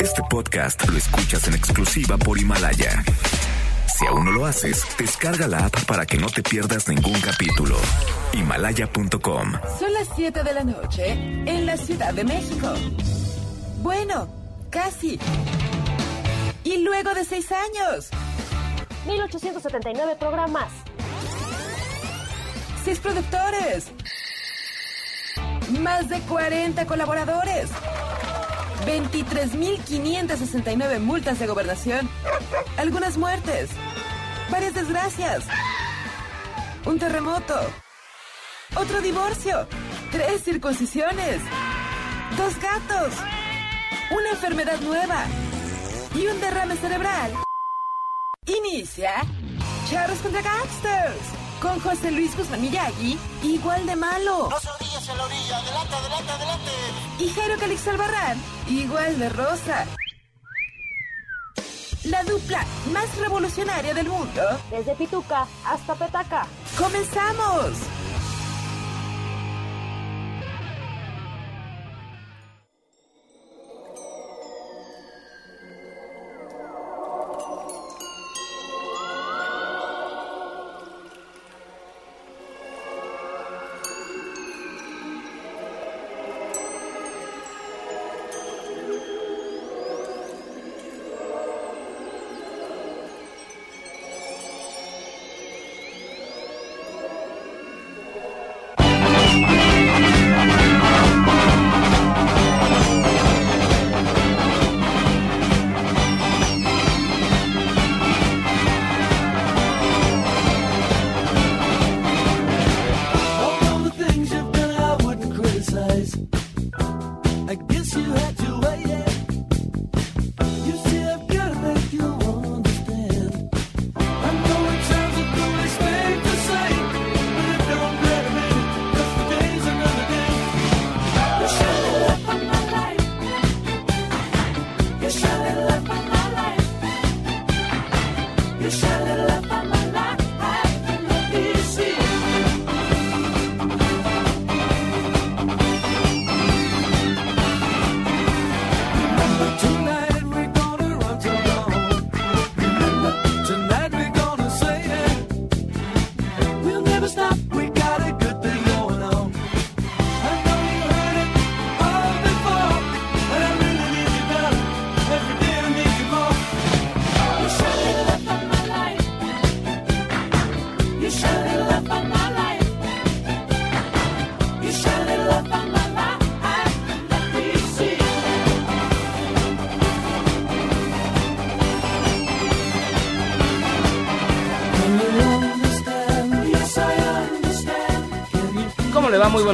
Este podcast lo escuchas en exclusiva por Himalaya. Si aún no lo haces, descarga la app para que no te pierdas ningún capítulo. Himalaya.com. Son las 7 de la noche en la Ciudad de México. Bueno, casi. Y luego de seis años, 1879 programas. seis productores, más de 40 colaboradores, 23.569 multas de gobernación, algunas muertes, varias desgracias, un terremoto, otro divorcio, tres circuncisiones, dos gatos, una enfermedad nueva. Y un derrame cerebral. Inicia Charros contra Gangsters con José Luis Guzmán Miyagi, igual de malo. En la orilla, adelante, adelante, adelante. Y Jairo Calix Albarrán, igual de rosa. La dupla más revolucionaria del mundo. Desde Pituca hasta Petaca. ¡Comenzamos!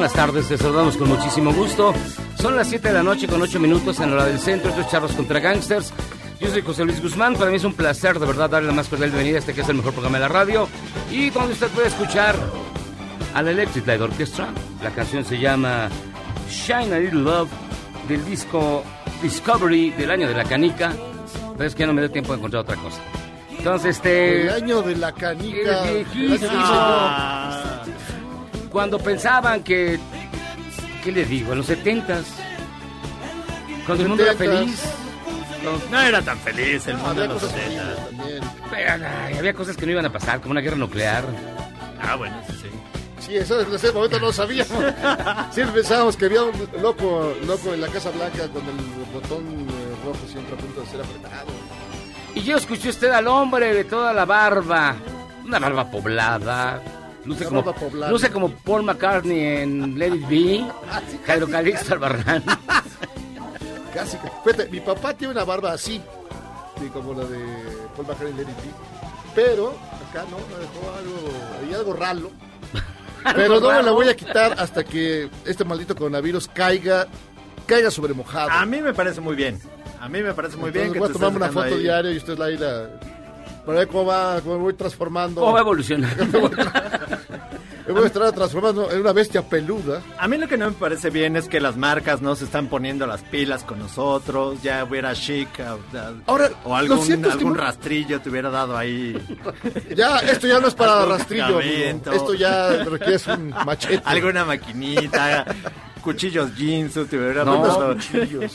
Buenas tardes, te saludamos con muchísimo gusto. Son las 7 de la noche con 8 minutos en la hora del centro, estos charros contra gangsters. Yo soy José Luis Guzmán, para mí es un placer de verdad darle la más cordial bienvenida a este que es el mejor programa de la radio y donde usted puede escuchar a la Electric Light Orchestra. La canción se llama Shine a Little Love del disco Discovery del año de la canica, pero es que ya no me dio tiempo de encontrar otra cosa. Entonces, este... El año de la canica. El Cuando pensaban que, ¿qué les digo? En los setentas, cuando el mundo era 70s. feliz, No era tan feliz el mundo Había en los cosas 70. felices también. pero, ay, había cosas que no iban a pasar, como una guerra nuclear. Ah, bueno, eso sí. Sí, eso en ese momento no sabíamos. Siempre pensábamos que había un loco, loco en la Casa Blanca con el botón eh, rojo siempre a punto de ser apretado. Y yo escuché usted al hombre de toda la barba, una barba poblada. Luce como, luce como Paul McCartney en Let It Be, Jairo Calixto Albarrán. Casi. que- Fíjate, mi papá tiene una barba así, sí, como la de Paul McCartney en Let It Be. Pero acá no, me dejó algo, hay algo ralo. Pero no me la voy a quitar hasta que este maldito coronavirus caiga, caiga sobre mojado. A mí me parece muy bien. A mí me parece muy bien Entonces que voy a estés una foto ahí. diario y usted la irá para ver cómo va, cómo me voy transformando. ¿Cómo va evolucionando? Me voy a estar transformando en una bestia peluda. A mí lo que no me parece bien es que las marcas no se están poniendo las pilas con nosotros. Ya hubiera chic a- a- Ahora, o algún, cierto es que algún rastrillo te hubiera dado ahí. Ya, esto ya no es para rastrillo, amigo. Esto ya requiere un machete. Alguna maquinita. Cuchillos jeans, te hubiera No. mandado-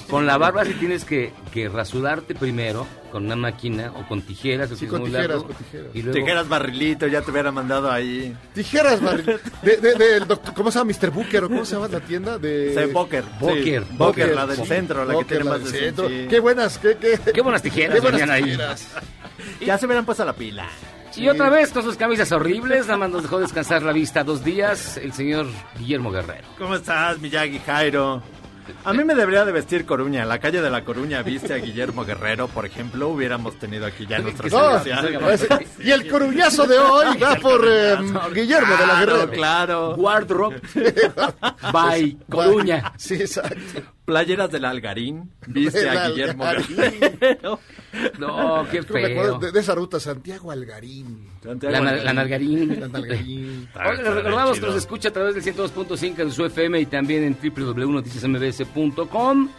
Con la barba sí tienes que, que rasurarte primero con una máquina o con tijeras, o si es con muy tijeras, largo, con tijeras. Y luego, Tijeras barrilito, ya te hubiera mandado ahí. Tijeras, Barry. De, de- doctor, ¿Cómo se llama? Mr. Booker, ¿o cómo se llama la tienda? De... Sí, Boker. Boker. Sí, Boker, la del sí. centro, la que tiene la más del de centro. sí. Qué buenas, qué, qué, Qué buenas tijeras qué buenas venían ahí. tijeras. Ya se hubieran puesto la pila. Y otra vez con sus camisas horribles, nada más nos dejó descansar la vista dos días el señor Guillermo Guerrero. ¿Cómo estás, Miyagi Jairo? A mí me debería de vestir Coruña. En la calle de la Coruña viste a Guillermo Guerrero, por ejemplo, hubiéramos tenido aquí ya nuestra No, parece- y el coruñazo de hoy va por eh, Guillermo de la Claro, Guerrero. claro. Wardrobe by Coruña. Sí, exacto. Playeras del Algarín, viste a Guillermo Algarín. Guerrero. No, qué feo. de, de esa ruta, Santiago Algarín. La, na- la nalgarín. Santiago Algarín. Les recordamos que nos escucha a través del 102.5 en su FM y también en www.noticiasmbs.com.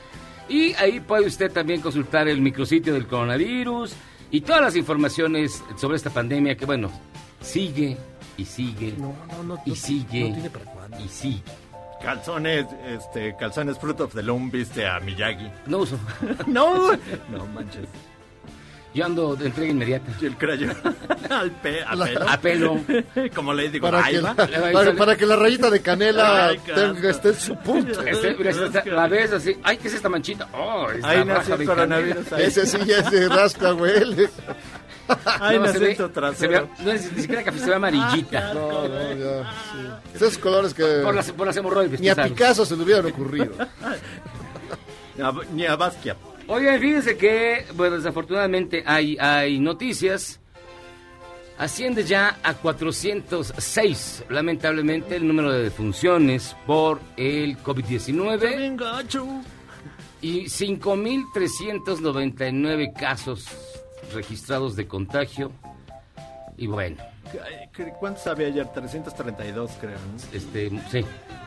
Y ahí puede usted también consultar el micrositio del coronavirus y todas las informaciones sobre esta pandemia que, bueno, sigue y sigue No, no, no. y no- sigue No tiene para cuándo. y sigue. Calzones, este, calzones Fruit of the Loom, viste a Miyagi. No uso. No, no manches. Yo ando de entrega inmediata. Y el crayón al pe, a La- pelo. A pelo. Como le digo, Para ahí que, va. la, para, para que la rayita de canela Ay, tenga, esté en su punto. Este, esta- la ves así. Ay, ¿qué es esta manchita? Oh, esta Ahí raja nació de el coronavirus. canela. Ese sí ya se rasca, güey. ahí No, se nació ve- trasero. ve- no es ni siquiera café, se ve amarillita. No, no, ya. sí. Esos colores que Por las, por las hemorroides. ni a sabes. Picasso se le hubieran ocurrido. Ni a- Ni a Basquiat. Oigan, fíjense que, bueno, desafortunadamente hay, hay noticias. Asciende ya a 406, lamentablemente, el número de defunciones por el COVID-19 y 5.399 casos registrados de contagio. Y bueno, ¿Cuántos había ayer? 332, creo. ¿no? este, sí.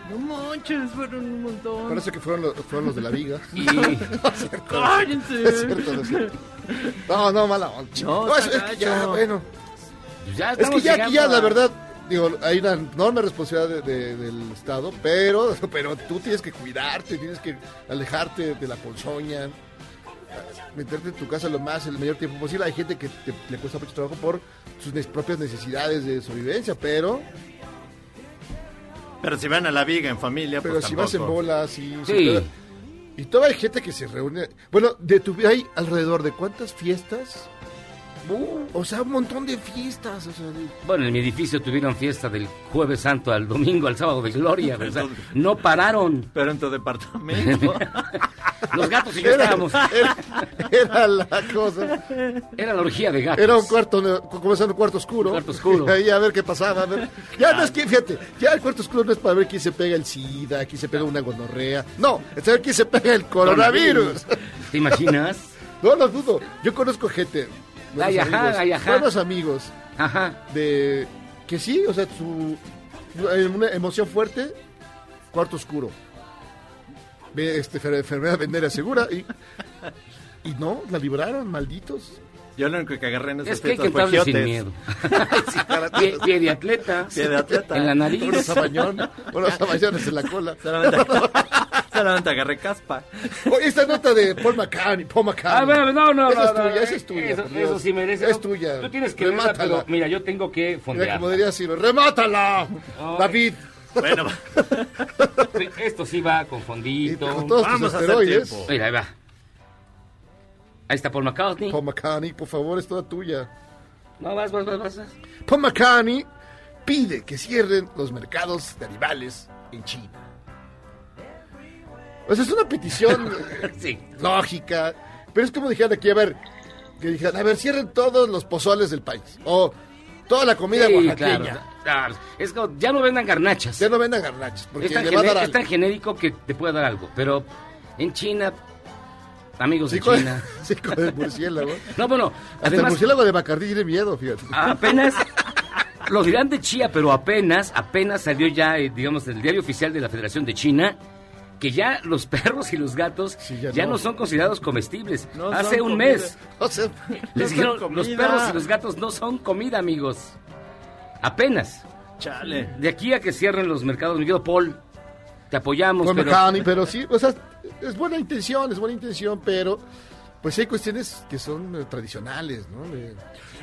No manches, fueron un montón. Parece que fueron los, fueron los de la viga. Y ¡Cállense! Es cierto, no es cierto. No, no, mala onda. No, es, es que ya, bueno. pues ya Es que ya, aquí ya, llegando la verdad, digo, hay una enorme responsabilidad de- de- del Estado, pero, pero tú tienes que cuidarte, tienes que alejarte de la ponzoña, meterte en tu casa lo más, el mayor tiempo posible. Hay gente que te- le cuesta mucho trabajo por sus propias necesidades de sobrevivencia, pero, Pero si van a la viga en familia, pero pues si vas en tampoco. bola, sí. Y todavía hay gente que se reúne. Bueno, de tu, hay alrededor de cuántas fiestas. Uh, o sea, un montón de fiestas. O sea, de- Bueno, en mi edificio tuvieron fiesta del jueves santo al domingo, al sábado de gloria. o sea, no pararon. Pero en tu departamento. Los gatos y yo era, estábamos. era- era la cosa. Era la orgía de gatos. Era un cuarto, como sea, un cuarto oscuro. Un cuarto oscuro. Ahí a ver qué pasaba. a ver. Ya no es que, fíjate, ya el cuarto oscuro no es para ver quién se pega el SIDA, quién se pega una gonorrea. No, es saber quién se pega el coronavirus. ¿Te imaginas? No, no dudo. Yo conozco gente. Buenos amigos, buenos amigos Ajá. de que sí, o sea, su eh, una emoción fuerte, cuarto oscuro. Ve este fer- enfermedad venera segura y y no, la libraron, malditos. Yo lo único que agarré en esas Es que hay que fue entrarle sin giotes. miedo. pie, pie de atleta. Pie de atleta. En la Unos nariz. unos sabañones en la cola. Solamente, solamente agarré caspa. Oye, esta nota de Paul McCartney, Paul McCartney. A ver, no, no, Esa no, es no, tuya, esa es tuya. Eso, eso sí merece. Es tuya. Tú tienes que verla, Remátala. pero mira, yo tengo que Mira, fondear. como diría Ciro, remátala, David. Bueno, Esto sí va con fondito. Vamos a hacer tiempo. Mira, ahí va. Ahí está Paul McCartney. Paul McCartney, por favor, es toda tuya. No, vas, vas, vas, vas. Paul McCartney pide que cierren los mercados de animales en China. O sea, es una petición eh, Sí. lógica, pero es como dijeran aquí, a ver, que dijeran, a ver, cierren todos los pozoles del país, o toda la comida Sí, oaxaqueña. claro. Claro. Es como, ya no vendan garnachas. Ya no vendan garnachas, porque es, tan le va a gene- dar es tan genérico que te puede dar algo. Pero en China, amigos de China. sí, con el murciélago. No, bueno, Hasta el además, murciélago de Bacardí tiene miedo, fíjate. apenas. Lo dirán de Chía, pero apenas, apenas salió ya, eh, digamos, el diario oficial de la Federación de China, que ya los perros y los gatos Sí, ya, ya no. no. son considerados comestibles. No Hace un comida. mes O sea, les dijeron, los perros y los gatos no son comida, amigos. Apenas. chale. De aquí a que cierren los mercados, mi querido Paul, te apoyamos, Paul pero... McCartney, pero sí, o sea, es buena intención, es buena intención, pero pues hay cuestiones que son eh, tradicionales, ¿no? De-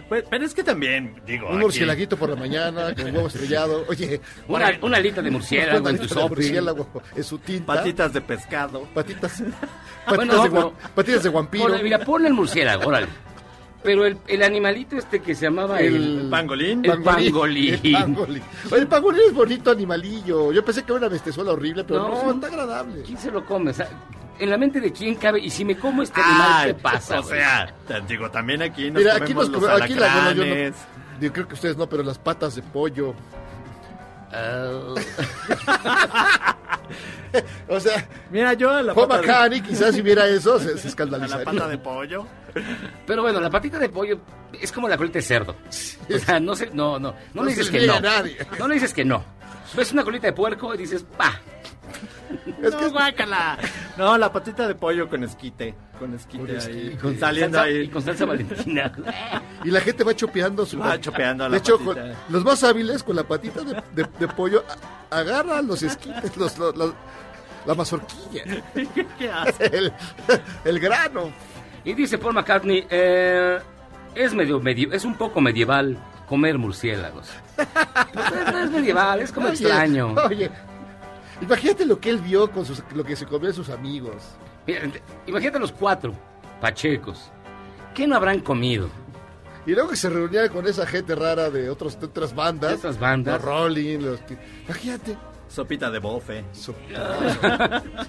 Pues, pero es que también, digo, un aquí- murcielaguito por la mañana, con huevo estrellado. Oye, Una, una alita de murciélago una en tu alita de murciélago en su tinta. patitas de pescado. Patitas. Patitas, Ah, bueno, de, no, patitas de mira, ponle el murciélago, órale. Pero el, el animalito este que se llamaba el... El- Pangolín. El pangolín. El pangolín. El pangolín es bonito animalillo. Yo pensé que era una bestezuela horrible, pero No, no, está agradable. ¿Quién se lo come? O sea, en la mente de quién cabe. Y si me como este animal, Ay, ¿qué pasa? O güey? sea, te digo, también aquí nos Mira, aquí nos los come- aquí la, bueno, yo, no- yo creo que ustedes no, pero las patas de pollo. O sea, Mira, yo a la Paul pata de- McCartney quizás si viera eso se, se a la escandalizaría. pata de pollo. pero bueno, la patita de pollo es como la colita de cerdo. O sea, no sé, no, no. No, No le se dices que no. nadie. No le dices que no. Ves una colita de puerco y dices, pa. Es no, que- guácala. No, la patita de pollo con esquite. Con esquite Con ahí. esquite. con- saliendo Salsa- ahí. Y con salsa valentina. Y la gente va chopeando su Va chopeando De la hecho, patita. con- los más hábiles con la patita de, de- de pollo agarran los esquites, los, los- los- la mazorquilla, ¿Qué hace? el, el grano. Y dice Paul McCartney, eh, es medio, medio, es un poco medieval comer murciélagos. Pues, no es medieval, es como Oye, extraño. Oye, imagínate lo que él vio con sus, lo que se comían sus amigos. Mira, imagínate los cuatro pachecos. ¿Qué no habrán comido? Y luego que se reunía con esa gente rara de, otros, de otras bandas. De otras bandas. Los Rolling, los que... Imagínate. Sopita de bofe. So-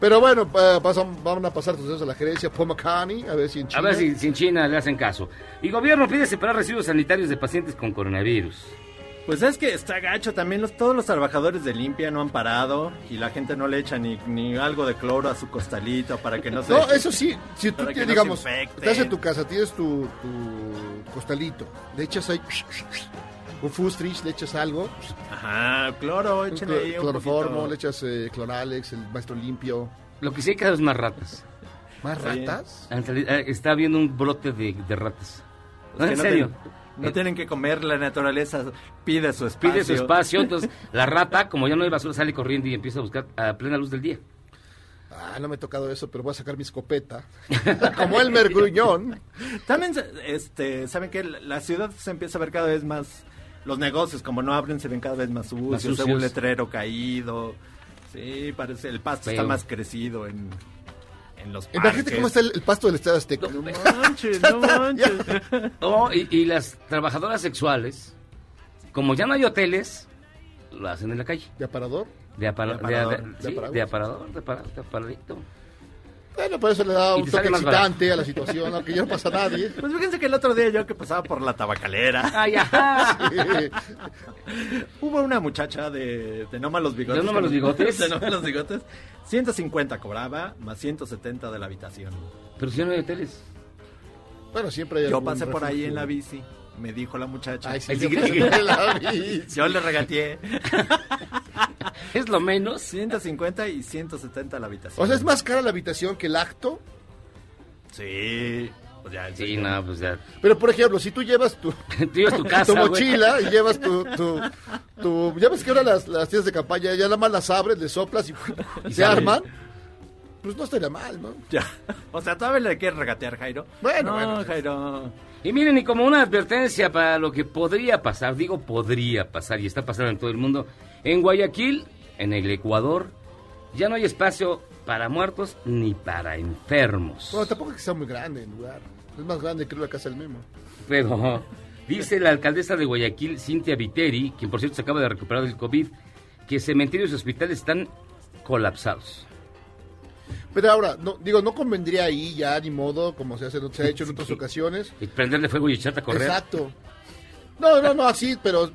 Pero bueno, pa- pasan- van a pasar tus dedos a la gerencia Paul McCartney, a ver si en A China... ver si, si en China le hacen caso. Y gobierno pide separar residuos sanitarios de pacientes con coronavirus. Pues es que está gacho, también los, todos los trabajadores de limpia no han parado y la gente no le echa ni, ni algo de cloro a su costalito para que no se... No, eso sí, si tú, tienes, no digamos, estás en tu casa, tienes tu, tu costalito, le echas ahí un fustrich, le echas algo, Ajá, cloro, un ahí un cloroformo, poquito. le echas eh, cloralex, el maestro limpio. Lo que sí hay cada vez más ratas. ¿Más ratas? Eh, Está habiendo un brote de, de ratas. No, Que en no serio. No tienen que comer, la naturaleza pide su espacio. Pide su espacio, entonces la rata, como ya no hay basura, sale corriendo y empieza a buscar a plena luz del día. Ah, no me ha tocado eso, pero voy a sacar mi escopeta. Como el mergruñón. También, este, ¿saben que La ciudad se empieza a ver cada vez más... Los negocios, como no abren, se ven cada vez más sucios. Más se ve sucios. un letrero caído. Sí, parece... El pasto Feo. está más crecido en, en los parques. Imagínate cómo está el, el pasto del Estado Azteca. No manches, no manches. Oh, y, y las trabajadoras sexuales, como ya no hay hoteles, lo hacen en la calle. ¿De aparador? De, apara- De aparador. de- de- aparador, de, apara- de aparadito. Bueno, por eso le da un toque excitante a la situación, aunque ya no pasa a nadie. Pues fíjense que el otro día yo que pasaba por la tabacalera, ¡Ay, ajá! Hubo una muchacha de, de No Malos Bigotes. ¿De No Malos Bigotes? De No Malos Bigotes. 150 cobraba, más 170 de la habitación. Pero si ya no hay hoteles. Bueno, siempre hay Yo pasé por ahí en la bici, me dijo la muchacha. Ay, sí, yo. Yo le regateé Es lo menos. 150 y 170 la habitación. O sea, es más cara la habitación que el acto. Sí. Pues ya, Sí, no, pues ya. Pero, por ejemplo, si tú llevas tu, Tú llevas tu casa, tu güey. mochila y llevas tu, tu, tu- Ya ves que ahora las, las tiendas de campaña ya nada más las abres, le soplas y, Y se sale. arman. Pues no estaría mal, ¿no? Ya. O sea, todavía le quieres regatear, Jairo. Bueno, no, bueno. Jairo. Y miren, y como una advertencia para lo que podría pasar, digo podría pasar y está pasando en todo el mundo, en Guayaquil, en el Ecuador, ya no hay espacio para muertos ni para enfermos. Bueno, tampoco es que sea muy grande el lugar. Es más grande que la casa del Memo. Pero dice la alcaldesa de Guayaquil, Cintia Viteri, quien por cierto se acaba de recuperar del COVID, que cementerios y hospitales están colapsados. Pero ahora, no, digo, no convendría ahí ya ni modo, como se, hace, se ha hecho en otras ocasiones. Y prenderle fuego y echarte a correr. Exacto. No, no, no, así, pero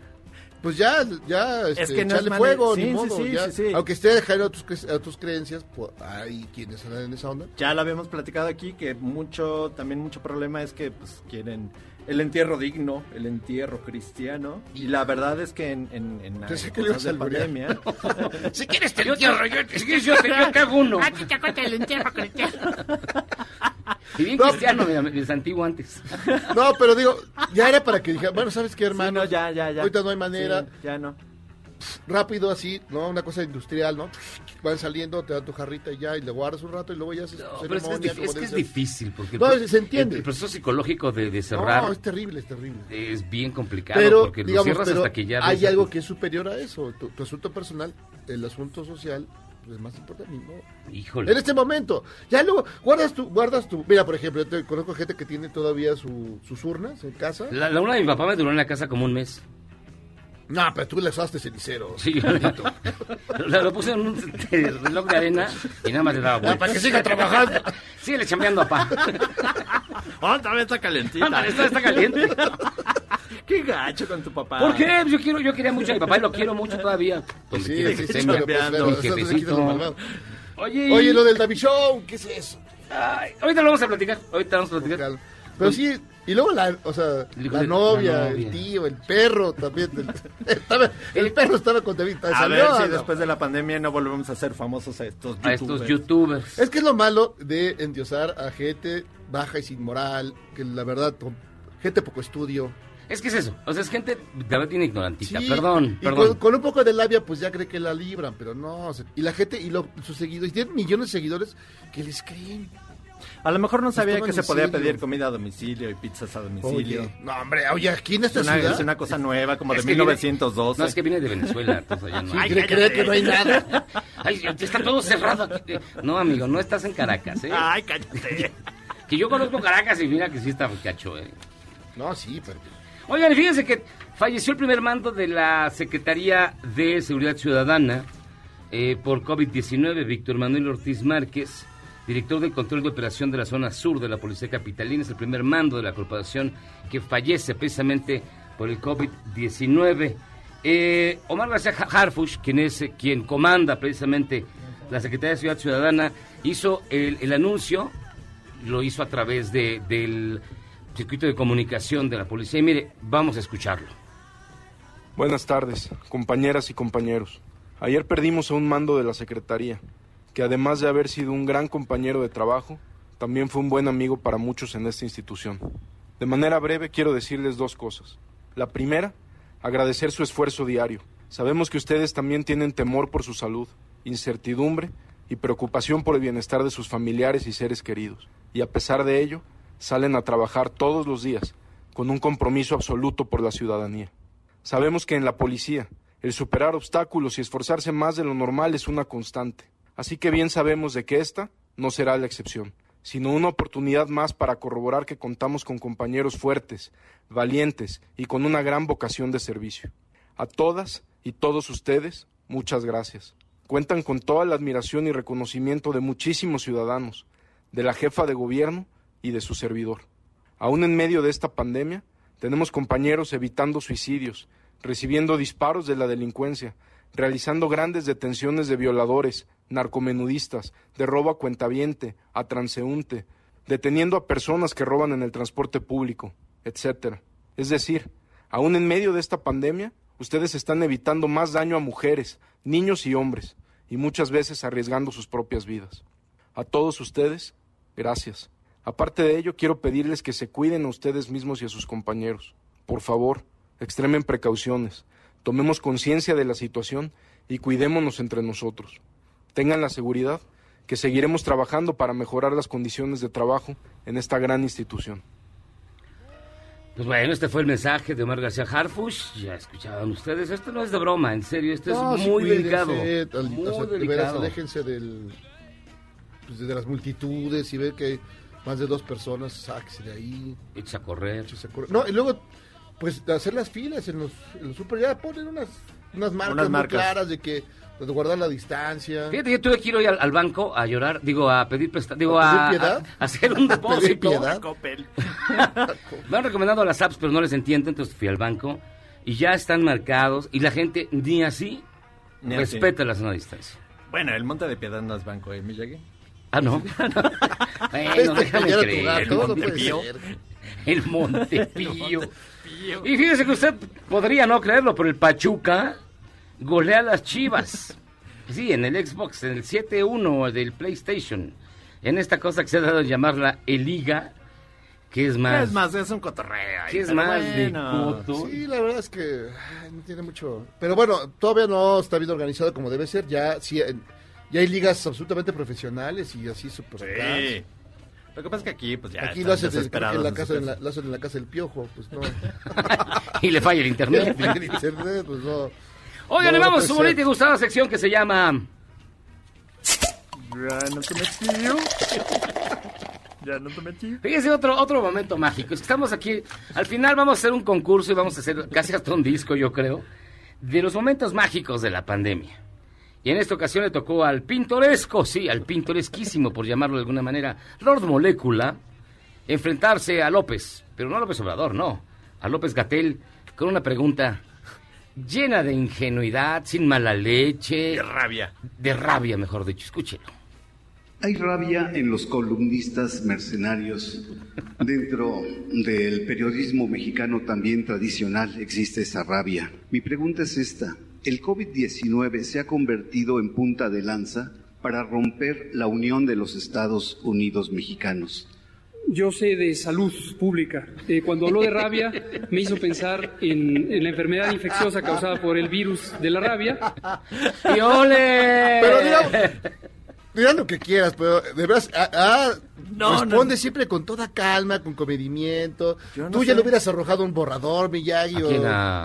pues ya, ya, este, que no es echarle mane- fuego, sí, ni modo. sí, ya. sí, sí. Aunque esté dejando a tus, a tus creencias, pues hay quienes andan en esa onda. Ya lo habíamos platicado aquí que mucho, también mucho problema es que pues quieren el entierro digno, el entierro cristiano. Y la verdad es que en, en, en Pensé en que cosas a de pandemia. Si quieres te entierro, yo, si quieres yo te, yo te hago uno. Y bien No. cristiano, es antiguo antes. No, pero digo, ya era para que dijera, bueno, ¿sabes qué, Sí, hermano? no, ya, ya, ya. Ahorita no hay manera. Sí, ya no. Rápido así, ¿no? Una cosa industrial, ¿no? Van saliendo, te dan tu jarrita y ya, y le guardas un rato y luego ya tu No, pero es que es, que difícil porque No, se entiende. El, el proceso psicológico de, de cerrar No, es terrible, es terrible. es bien complicado Pero, porque lo cierras pero hasta que ya hay algo que es superior a eso. Tu, tu asunto personal, el asunto social, pues, es más importante. ¿no? Híjole. En este momento, ya luego guardas tu, guardas tu. Mira, por ejemplo, yo te- conozco gente que tiene todavía su- sus urnas en casa. La, la una de mi papá me duró en la casa como un mes. No, pero tú le usaste cenicero. Sí, la, lo puse en un reloj de arena y nada más le daba Ah, vueltas. para que siga trabajando. Sigue chambeando a pa. Otra vez está calentita. Ándale, está, está caliente. Qué gacho con tu papá. ¿Por qué? Yo quiero, yo quería mucho a mi papá y lo quiero mucho todavía. Pues sí, sí, sí, pues, cambiando, lo. Oye, Oye, lo del David Show, ¿qué es eso? Ay, ahorita lo vamos a platicar. Ahorita vamos a platicar. Pero sí, y luego la, o sea, la novia, la novia. el tío, el perro también. Estaba- el perro estaba con David. A salió ver si después de la pandemia no volvemos a ser famosos a estos A youtubers. estos youtubers. Es que es lo malo de endiosar a gente baja y sin moral, que la verdad, gente poco estudio. Es que es eso. O sea, es gente de verdad tiene ignorantita. Sí, Perdón, y perdón. Con, con un poco de labia, pues ya cree que la libran, pero no. o sea, y la gente, y lo- sus seguidores, tienen millones de seguidores que les creen. A lo mejor no sabía Toman que se podía pedir comida a domicilio y pizzas a domicilio. Oye, no, hombre, oye, aquí en esta Es una, ciudad. es una cosa nueva, como Es de que viene- 1912. No, es que viene de Venezuela. Entonces allá no. Ay, cree, que no hay nada. ay, está todo cerrado. aquí. No, amigo, no estás en Caracas, ¿eh? Ay, cállate. Que yo conozco Caracas y mira que sí está cacho, ¿eh? No, sí, pero. Oigan, y fíjense que falleció el primer mando de la Secretaría de Seguridad Ciudadana eh, por COVID-19, Víctor Manuel Ortiz Márquez, director del control de operación de la zona sur de la Policía Capitalina, es el primer mando de la corporación que fallece precisamente por el COVID-19. Eh, Omar García Harfush, quien es eh, quien comanda precisamente la Secretaría de Seguridad Ciudadana, hizo el, anuncio, lo hizo a través de, del circuito de comunicación de la policía. Y mire, vamos a escucharlo. Buenas tardes, compañeras y compañeros. Ayer perdimos a un mando de la Secretaría, que además de haber sido un gran compañero de trabajo, también fue un buen amigo para muchos en esta institución. De manera breve quiero decirles dos cosas. La primera, agradecer su esfuerzo diario. Sabemos que ustedes también tienen temor por su salud, incertidumbre y preocupación por el bienestar de sus familiares y seres queridos. Y a pesar de ello, salen a trabajar todos los días con un compromiso absoluto por la ciudadanía. Sabemos que en la policía el superar obstáculos y esforzarse más de lo normal es una constante. Así que bien sabemos de que esta no será la excepción, sino una oportunidad más para corroborar que contamos con compañeros fuertes, valientes y con una gran vocación de servicio. A todas y todos ustedes, muchas gracias. Cuentan con toda la admiración y reconocimiento de muchísimos ciudadanos, de la jefa de gobierno y de su servidor. Aún en medio de esta pandemia, tenemos compañeros evitando suicidios, recibiendo disparos de la delincuencia, realizando grandes detenciones de violadores, narcomenudistas, de robo a cuentaviente, a transeúnte, deteniendo a personas que roban en el transporte público, etcétera. Es decir, aún en medio de esta pandemia, ustedes están evitando más daño a mujeres, niños y hombres, y muchas veces arriesgando sus propias vidas. A todos ustedes, gracias. Aparte de ello, quiero pedirles que se cuiden a ustedes mismos y a sus compañeros. Por favor, extremen precauciones, tomemos conciencia de la situación y cuidémonos entre nosotros. Tengan la seguridad que seguiremos trabajando para mejorar las condiciones de trabajo en esta gran institución. Pues bueno, este fue el mensaje de Omar García Harfush. Ya escuchaban ustedes. Esto no es de broma, en serio. Esto No, es muy cuídense, delicado. al- Muy o sea, delicado. aléjense del, pues, de las multitudes y ver que hay más de dos personas, sáquese de ahí. Echa a correr. échese a correr. No, y luego, pues hacer las filas en los, en los super, ya ponen unas, unas marcas Unas muy claras de que de guardar la distancia. Fíjate, yo tuve que ir hoy al, al banco a llorar, digo, a pedir prestado, digo, ¿A a, pedir a- a hacer un ¿Pedir depósito. Me han recomendado las apps, pero no les entiendo, entonces fui al banco y ya están marcados y la gente ni así Ni así. respeta la sana distancia. Bueno, el Monte de Piedad no es banco, ¿eh, Miyagi? Ah, no. bueno, Este déjame creer. El Montepío. El Montepío. Y fíjese que usted podría no creerlo, pero el Pachuca golea a las Chivas. Sí, en el Xbox, en el 7-1 del PlayStation. En esta cosa que se ha dado a llamar la E-Liga, ¿Qué es más? Es más, es un cotorreo. ¿Qué es más de coto? Sí, la verdad es que ay, no tiene mucho. Pero bueno, todavía no está bien organizado como debe ser. Ya sí, ya hay ligas absolutamente profesionales y así super Sí. Lo que pasa es que aquí, pues ya. Aquí lo hacen, en, la casa, su en la, lo hacen en la casa del piojo, pues no. y le falla el internet. en internet, pues no. Oigan, No, le vamos a su bonita y gustada sección que se llama... Ya no te metí. Ya no te metí. Fíjense, otro, otro momento mágico. Es que estamos aquí, al final vamos a hacer un concurso y vamos a hacer casi hasta un disco, yo creo, de los momentos mágicos de la pandemia. Y en esta ocasión le tocó al pintoresco, sí, al pintoresquísimo, por llamarlo de alguna manera, Lord Molécula, enfrentarse a López, pero no a López Obrador, no, a López Gatel, con una pregunta llena de ingenuidad, sin mala leche, Qué rabia. de rabia, mejor dicho. Escúchelo. Hay rabia en los columnistas mercenarios. Dentro del periodismo mexicano también tradicional existe esa rabia. Mi pregunta es esta. ¿El COVID-19 se ha convertido en punta de lanza para romper la unión de los Estados Unidos mexicanos? Yo sé de salud pública. Eh, cuando habló de rabia, me hizo pensar en, en la enfermedad infecciosa causada por el virus de la rabia. ¡Y ole! Pero digamos, digan lo que quieras, pero de verdad, ah, ah, No, responde no. siempre con toda calma, con comedimiento. Yo no Tú ya le hubieras arrojado un borrador, Miyagi, ¿A o? A-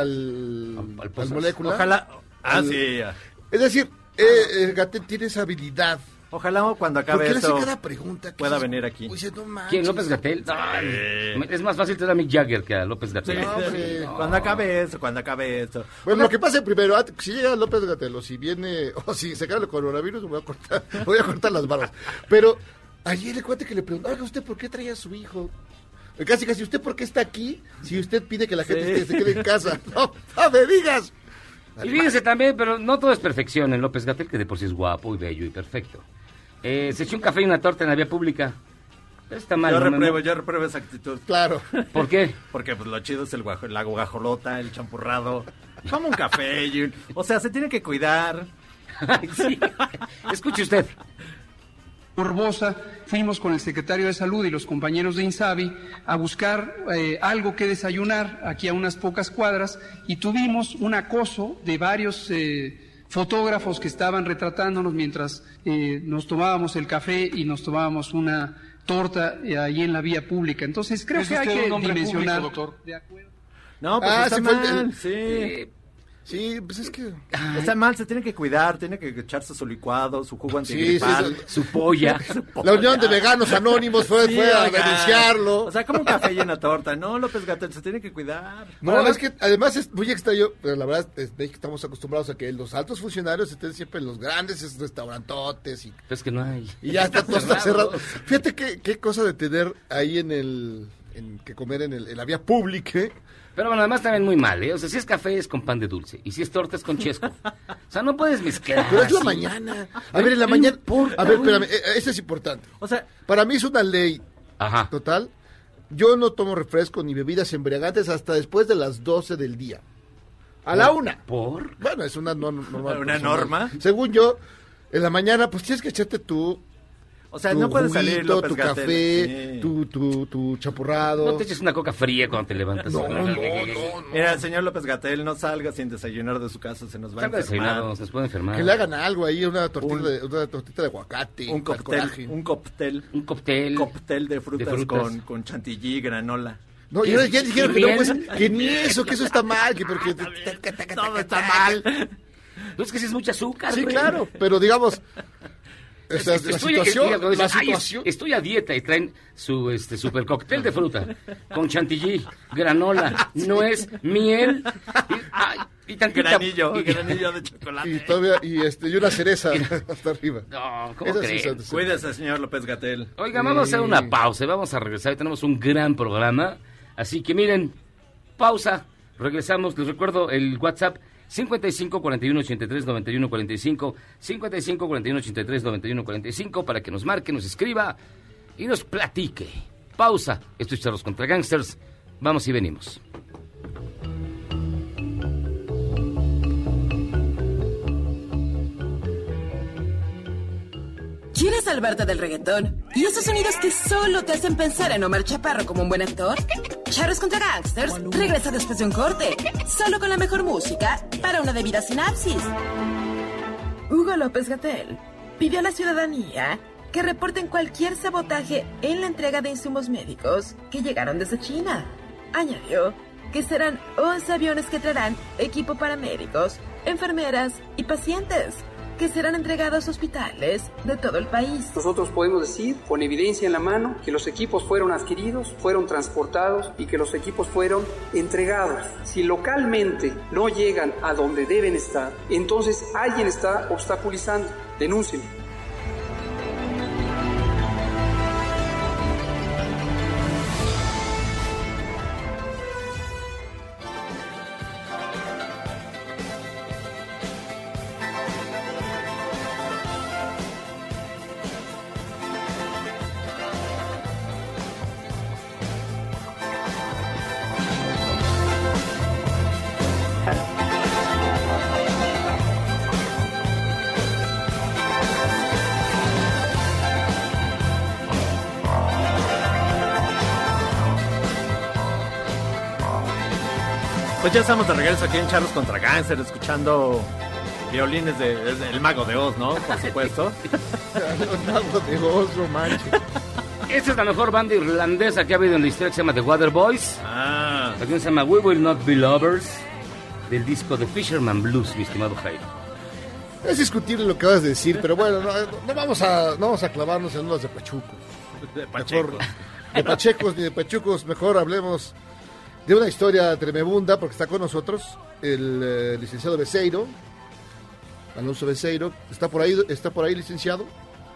al, al molécula. Ojalá. Ah, Al- sí. ya. Es decir, eh, eh, Gatel tiene esa habilidad. Ojalá cuando acabe esto cada pregunta. que pueda venir aquí. "Uy, dices, no manches". ¿Quién? ¿López Gatel? No, es más fácil tener a Mick Jagger que a López Gatel. No. Cuando acabe esto, cuando acabe esto. Bueno, lo que pase primero, antes- si llega López Gatel o si viene, o si se cae el coronavirus, me voy a cortar, voy a cortar las barbas. Pero ayer le cuente que le preguntó, oiga, ¿usted por qué trae a su hijo? Casi, casi, ¿usted por qué está aquí si usted pide que la gente Sí. esté- se quede en casa? No, no me digas. Y fíjense también, pero no todo es perfección en López Gatel, que de por sí es guapo y bello y perfecto. Eh, se echó un café y una torta en la vía pública. Está mal. Yo ¿no, repruebo, yo repruebo esa actitud. Claro. ¿Por qué? Porque pues lo chido es el guajo, la guajolota, el champurrado. Como un café. y un- O sea, se tiene que cuidar. Sí. Escuche usted. Morbosa, fuimos con el secretario de Salud y los compañeros de Insabi a buscar eh, algo que desayunar aquí a unas pocas cuadras y tuvimos un acoso de varios eh, fotógrafos que estaban retratándonos mientras eh, nos tomábamos el café y nos tomábamos una torta eh, ahí en la vía pública. Entonces creo ¿Es que hay usted que un dimensionar. público, doctor? De acuerdo. No, pues Ah, está mal. sí. Eh, Sí, pues es que... Está mal, se tiene que cuidar, tiene que echarse su licuado, su jugo Sí, antigripal. sí, su polla. La Unión de Veganos Anónimos fue, Sí, fue a denunciarlo. O sea, como un café y una torta. No, López Gatel, se tiene que cuidar. No, es que además es muy extraño, pero la verdad es que estamos acostumbrados a que los altos funcionarios estén siempre en los grandes restaurantotes y Es que no hay. Y ya está todo está cerrado. Fíjate qué, qué cosa de tener ahí en el. En, que comer en, el, en la vía pública. ¿Eh? Pero bueno, además también muy mal, ¿eh? O sea, si es café es con pan de dulce. Y si es torta es con chesco. O sea, no puedes mezclar. Pero es la así. mañana. A ver, en la mañana. A ver, espérame, eh, eso es importante. O sea, Para mí es una ley Ajá. total. Yo no tomo refresco ni bebidas embriagantes hasta después de las 12 del día. A la una. ¿Por? Bueno, es una norma. norma ¿Una norma? Según yo, en la mañana, pues tienes que echarte tu. O sea, tu no puede salir López tu café, Sí. tu, tu, tu chapurrado. No te eches una coca fría cuando te levantas. No, no, no, no. Mira, el señor López Gatel no salga sin desayunar de su casa, se nos va a enfermar. desayunado, se nos puede enfermar. Que le hagan algo ahí, una tortita, Un- de, una tortita de aguacate. Un cóctel, un cóctel, Un cóctel. cóctel de frutas, De frutas. Con, con chantilly, granola. No, y ahora ya dijeron que, no, pues, que ni eso, que eso está mal, que porque... Todo está mal. No, es que si es mucho azúcar. Sí, claro, pero digamos... Es- la estoy, situación, mira, cuando la dices, "Ay, situación... estoy a dieta y traen su este super cóctel de fruta con chantilly, granola, nuez, miel y, ay, y tantita Granillo, y- granillo de chocolate. Y todavía, y este, y una cereza hasta arriba. No, ¿cómo de- Cuídese, señor López Gatel. Oiga, vamos a hacer una pausa y vamos a regresar. Tenemos un gran programa. Así que miren, pausa. Regresamos. Les recuerdo el WhatsApp 55 41 83 91 45. 55 41 83 91 45 para que nos marque, nos escriba y nos platique. Pausa. Esto es Charlos contra Gangsters. Vamos y venimos. ¿Quieres salvarte del reggaetón y esos sonidos que solo te hacen pensar en Omar Chaparro como un buen actor. Charros contra Gangsters regresa después de un corte, solo con la mejor música para una debida sinapsis. Hugo López Gatel pidió a la ciudadanía que reporten cualquier sabotaje en la entrega de insumos médicos que llegaron desde China. Añadió que serán 11 aviones que traerán equipo para médicos, enfermeras y pacientes que serán entregados a hospitales de todo el país. Nosotros podemos decir, con evidencia en la mano, que los equipos fueron adquiridos, fueron transportados y que los equipos fueron entregados. Si localmente no llegan a donde deben estar, entonces alguien está obstaculizando. Denúncien. Ya estamos de regreso aquí en Charlos contra Gánster, escuchando violines de, de- El Mago de Oz, ¿no? Por supuesto. El Mago de Oz, no manches. Esta es la mejor banda irlandesa que ha habido en la historia que se llama The Waterboys. Ah. La canción se llama We Will Not Be Lovers del disco The Fisherman Blues, mi estimado Jairo. Es discutible lo que vas a decir, pero bueno, no, no vamos, a, no vamos a clavarnos en unos de pachucos. De Mejor, de pachecos ni de pachucos, mejor hablemos de una historia tremebunda, porque está con nosotros el eh, licenciado Beseiro, Alonso Beseiro. ¿Está por ahí, está por ahí licenciado?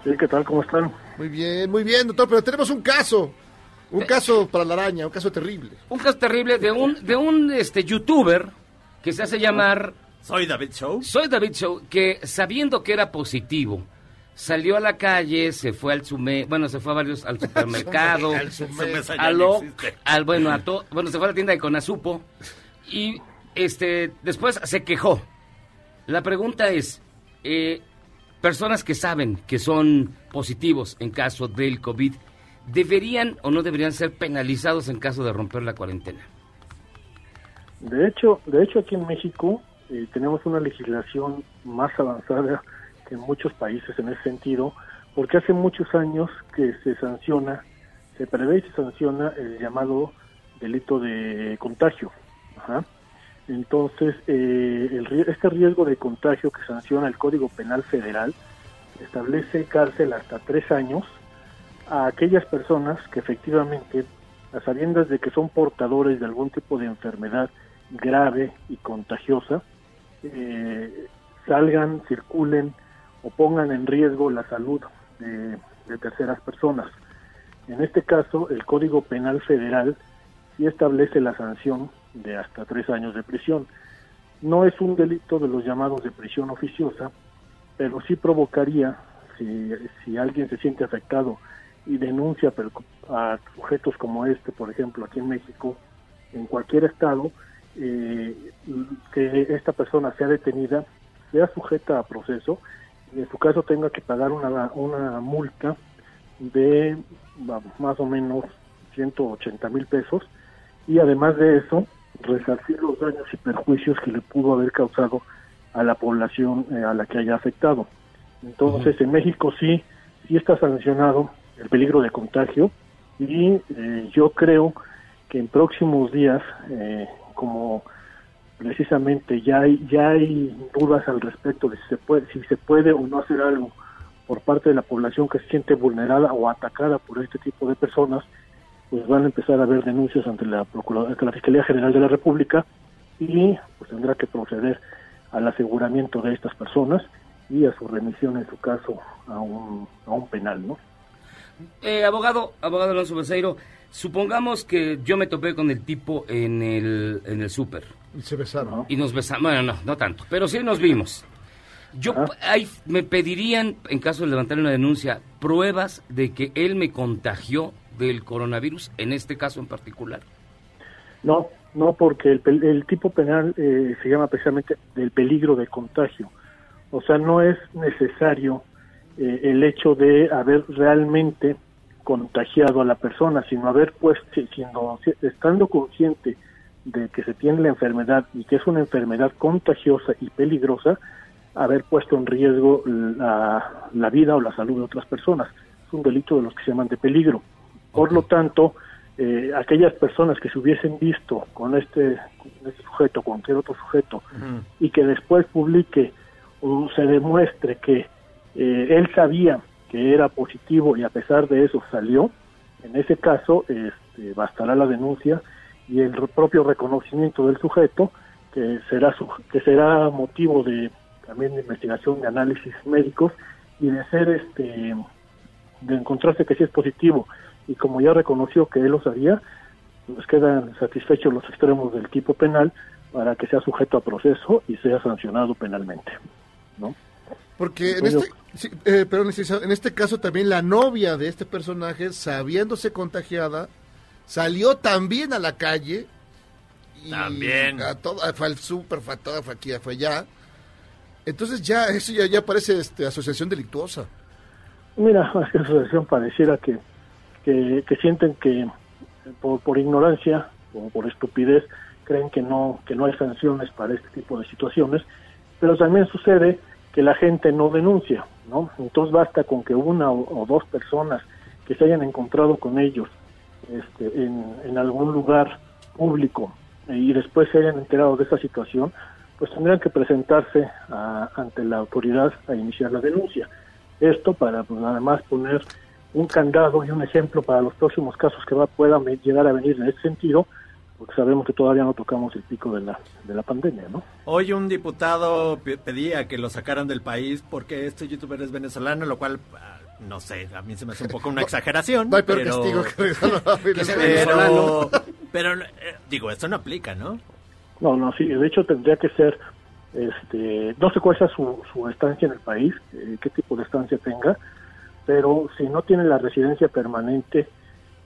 Sí, ¿qué tal? ¿Cómo están? Muy bien, muy bien, doctor, pero tenemos un caso, un caso para la araña, un caso terrible. Un caso terrible de un, de un este, youtuber que se hace llamar... Soy David Show. Soy David Show, que sabiendo que era positivo, salió a la calle, se fue al sume, bueno, se fue a varios al supermercado, Al Sume, al bueno, a to- bueno, se fue a la tienda de Conasupo y este después se quejó. La pregunta es, eh, personas que saben que son positivos en caso del COVID, ¿deberían o no deberían ser penalizados en caso de romper la cuarentena? De hecho, de hecho aquí en México eh, tenemos una legislación más avanzada en muchos países en ese sentido, porque hace muchos años que se sanciona, se prevé y se sanciona el llamado delito de contagio. Ajá. Entonces, eh, el este riesgo de contagio que sanciona el Código Penal Federal establece cárcel hasta tres años a aquellas personas que efectivamente, a sabiendas de que son portadores de algún tipo de enfermedad grave y contagiosa, eh, salgan, circulen o pongan en riesgo la salud de, terceras personas. En este caso, el Código Penal Federal sí establece la sanción de hasta tres años de prisión. No es un delito de los llamados de prisión oficiosa, pero sí provocaría, si, alguien se siente afectado y denuncia a sujetos como este, por ejemplo, aquí en México, en cualquier estado, eh, que esta persona sea detenida, sea sujeta a proceso y en su caso tenga que pagar una, una multa de más o menos 180 mil pesos y además de eso resarcir los daños y perjuicios que le pudo haber causado a la población eh, a la que haya afectado. Entonces, en México sí, sí está sancionado el peligro de contagio y eh, yo creo que en próximos días, eh, como precisamente ya hay, ya hay dudas al respecto de si se puede, si se puede o no hacer algo por parte de la población que se siente vulnerada o atacada por este tipo de personas, pues van a empezar a haber denuncias ante la, Fiscalía General de la República y pues tendrá que proceder al aseguramiento de estas personas y a su remisión en su caso a un, a un penal, ¿no? Eh, abogado, abogado Alonso Beseiro, supongamos que yo me topé con el tipo en el, en el súper. Y se besaron. Y nos besamos, bueno, no, no tanto, pero sí nos vimos. Yo, ahí me pedirían, en caso de levantar una denuncia, pruebas de que él me contagió del coronavirus, en este caso en particular. No, no, porque el, el tipo penal eh, se llama precisamente del peligro de contagio. O sea, no es necesario eh, el hecho de haber realmente contagiado a la persona, sino haber pues, si- sino, si- estando consciente de que se tiene la enfermedad y que es una enfermedad contagiosa y peligrosa, haber puesto en riesgo la, la vida o la salud de otras personas. Es un delito de los que se llaman de peligro. Por lo tanto, eh, aquellas personas que se hubiesen visto con este, con este sujeto, con cualquier otro sujeto, y que después publique o se demuestre que eh, él sabía que era positivo y a pesar de eso salió, en ese caso este, bastará la denuncia y el propio reconocimiento del sujeto que será su- que será motivo de también de investigación de análisis médicos y de ser este de encontrarse que sí es positivo y como ya reconoció que él lo sabía pues quedan satisfechos los extremos del tipo penal para que sea sujeto a proceso y sea sancionado penalmente ¿no? Porque en este, sí, eh, licenciado, en este caso también la novia de este personaje, sabiéndose contagiada, salió también a la calle. Y También. A todo, fue al súper, fue a todo, fue aquí, fue allá. Entonces ya, eso ya, ya parece este, asociación delictuosa. Mira, es que la asociación pareciera que, que, que sienten que por, por ignorancia o por estupidez creen que no que no hay sanciones para este tipo de situaciones, pero también sucede que la gente no denuncia, ¿no? Entonces basta con que una o, dos personas que se hayan encontrado con ellos este, en, algún lugar público eh, y después se hayan enterado de esa situación, pues tendrán que presentarse a- ante la autoridad a iniciar la denuncia. Esto para pues, además poner un candado y un ejemplo para los próximos casos que va, puedan llegar a venir en ese sentido, porque sabemos que todavía no tocamos el pico de la, de la pandemia, ¿no? Hoy un diputado pe- pedía que lo sacaran del país porque este youtuber es venezolano, lo cual, ah, no sé, a mí se me hace un poco una exageración. No hay peor pero, castigo que Que sea Venezuela. venezolano. pero, pero, eh, digo, esto no aplica, ¿no? No, no, sí, de hecho tendría que ser, este, no sé cuál sea su, su estancia en el país, eh, qué tipo de estancia tenga, pero si no tiene la residencia permanente,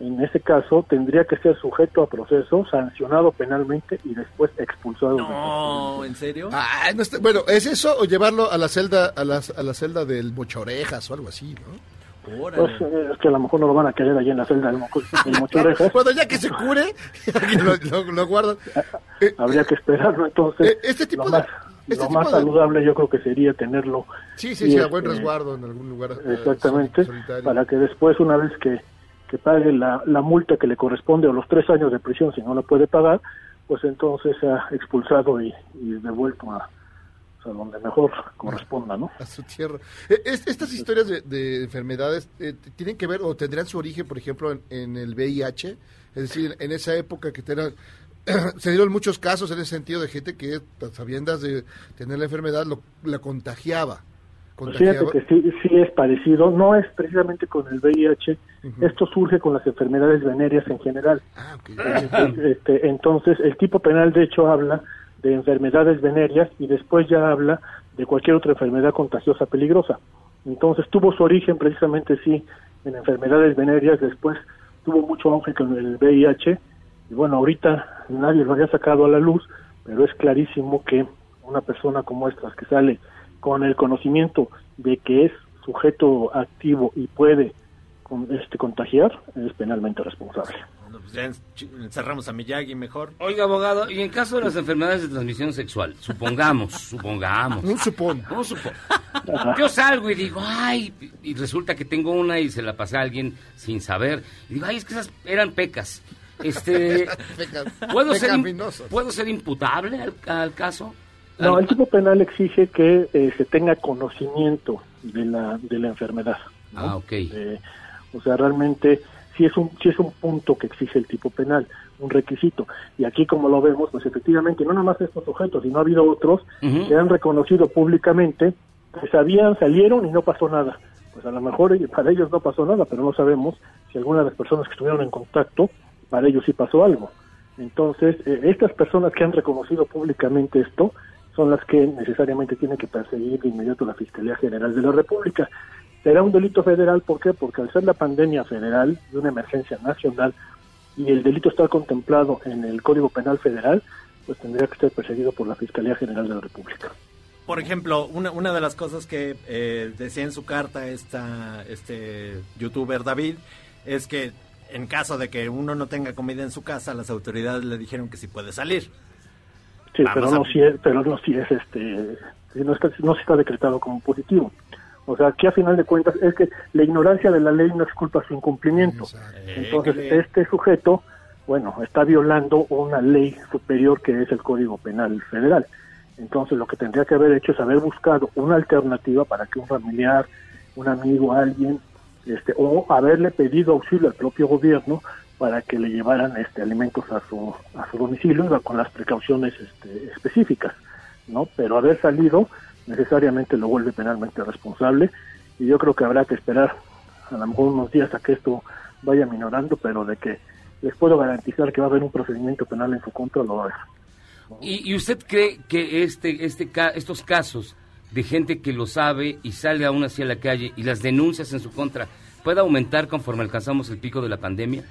en ese caso tendría que ser sujeto a proceso, sancionado penalmente y después expulsado. No, ¿en serio? Ah, no está- bueno, ¿es eso o llevarlo a la celda a la, a la celda del mochorejas o algo así, no? Pues eh, es que a lo mejor no lo van a querer allí en la celda del, Mochorejas. Cuando ya que se cure, lo, lo- lo guardan. Habría que esperarlo, entonces. Eh, este tipo lo de- más, este lo tipo más de- saludable yo creo que sería tenerlo. Sí, sí, sí, a buen este, resguardo en algún lugar. eh, Exactamente, solitario. para que después, una vez que, que pague la, multa que le corresponde o los tres años de prisión, si no la puede pagar, pues entonces sea expulsado y, devuelto a, donde mejor corresponda, ¿no? a su tierra. Es- estas historias de, de enfermedades eh, tienen que ver o tendrían su origen, por ejemplo, en, en el VIH, es decir, en esa época que tenían, se dieron muchos casos en ese sentido de gente que, a sabiendas de tener la enfermedad, lo, la contagiaba. Pues fíjate que sí, sí es parecido, no es precisamente con el VIH, esto surge con las enfermedades venéreas en general. Este, este, entonces, el tipo penal de hecho habla de enfermedades venéreas y después ya habla de cualquier otra enfermedad contagiosa peligrosa. Entonces tuvo su origen precisamente sí en enfermedades venéreas, después tuvo mucho auge con el VIH y bueno, ahorita nadie lo había sacado a la luz, pero es clarísimo que una persona como estas que sale con el conocimiento de que es sujeto activo y puede con- este, contagiar, es penalmente responsable. Bueno, pues ya en- encerramos a Miyagi mejor. Oiga, abogado, y en caso de las enfermedades de transmisión sexual, supongamos, supongamos. Un supón. Un supón. Yo salgo y digo, ay, y resulta que tengo una y se la pasé a alguien sin saber. Y digo, ay, es que esas eran pecas. Este, ¿puedo, ser. ¿Puedo ser imputable al, al caso? No, el tipo penal exige que eh, se tenga conocimiento de la, de la enfermedad. ¿no? Ah, ok. Eh, o sea, realmente sí es, un, sí es un punto que exige el tipo penal, un requisito. Y aquí, como lo vemos, pues efectivamente, no nada más estos sujetos, sino ha habido otros que han reconocido públicamente que sabían, salieron y no pasó nada. Pues a lo mejor para ellos no pasó nada, pero no sabemos si alguna de las personas que estuvieron en contacto, para ellos sí pasó algo. Entonces, eh, estas personas que han reconocido públicamente esto son las que necesariamente tienen que perseguir de inmediato la Fiscalía General de la República. Será un delito federal, ¿por qué? Porque al ser la pandemia federal de una emergencia nacional y el delito está contemplado en el Código Penal Federal, pues tendría que ser perseguido por la Fiscalía General de la República. por ejemplo, una, una de las cosas que eh, decía en su carta esta, este youtuber David es que en caso de que uno no tenga comida en su casa, las autoridades le dijeron que sí puede salir. Sí, Vamos pero a- no si es, pero no si es este, si no está, no se está decretado como positivo. O sea, que a final de cuentas es que la ignorancia de la ley no es culpa su incumplimiento. Entonces, École. este sujeto, bueno, está violando una ley superior que es el Código Penal Federal. Entonces, lo que tendría que haber hecho es haber buscado una alternativa para que un familiar, un amigo, alguien, este, o haberle pedido auxilio al propio gobierno para que le llevaran este alimentos a su a su domicilio con las precauciones este, específicas, ¿no? Pero haber salido necesariamente lo vuelve penalmente responsable y yo creo que habrá que esperar a lo mejor unos días a que esto vaya minorando, pero de que les puedo garantizar que va a haber un procedimiento penal en su contra, lo va a haber. ¿Y, y usted cree que este, este, estos casos de gente que lo sabe y sale aún así a la calle y las denuncias en su contra puede aumentar conforme alcanzamos el pico de la pandemia?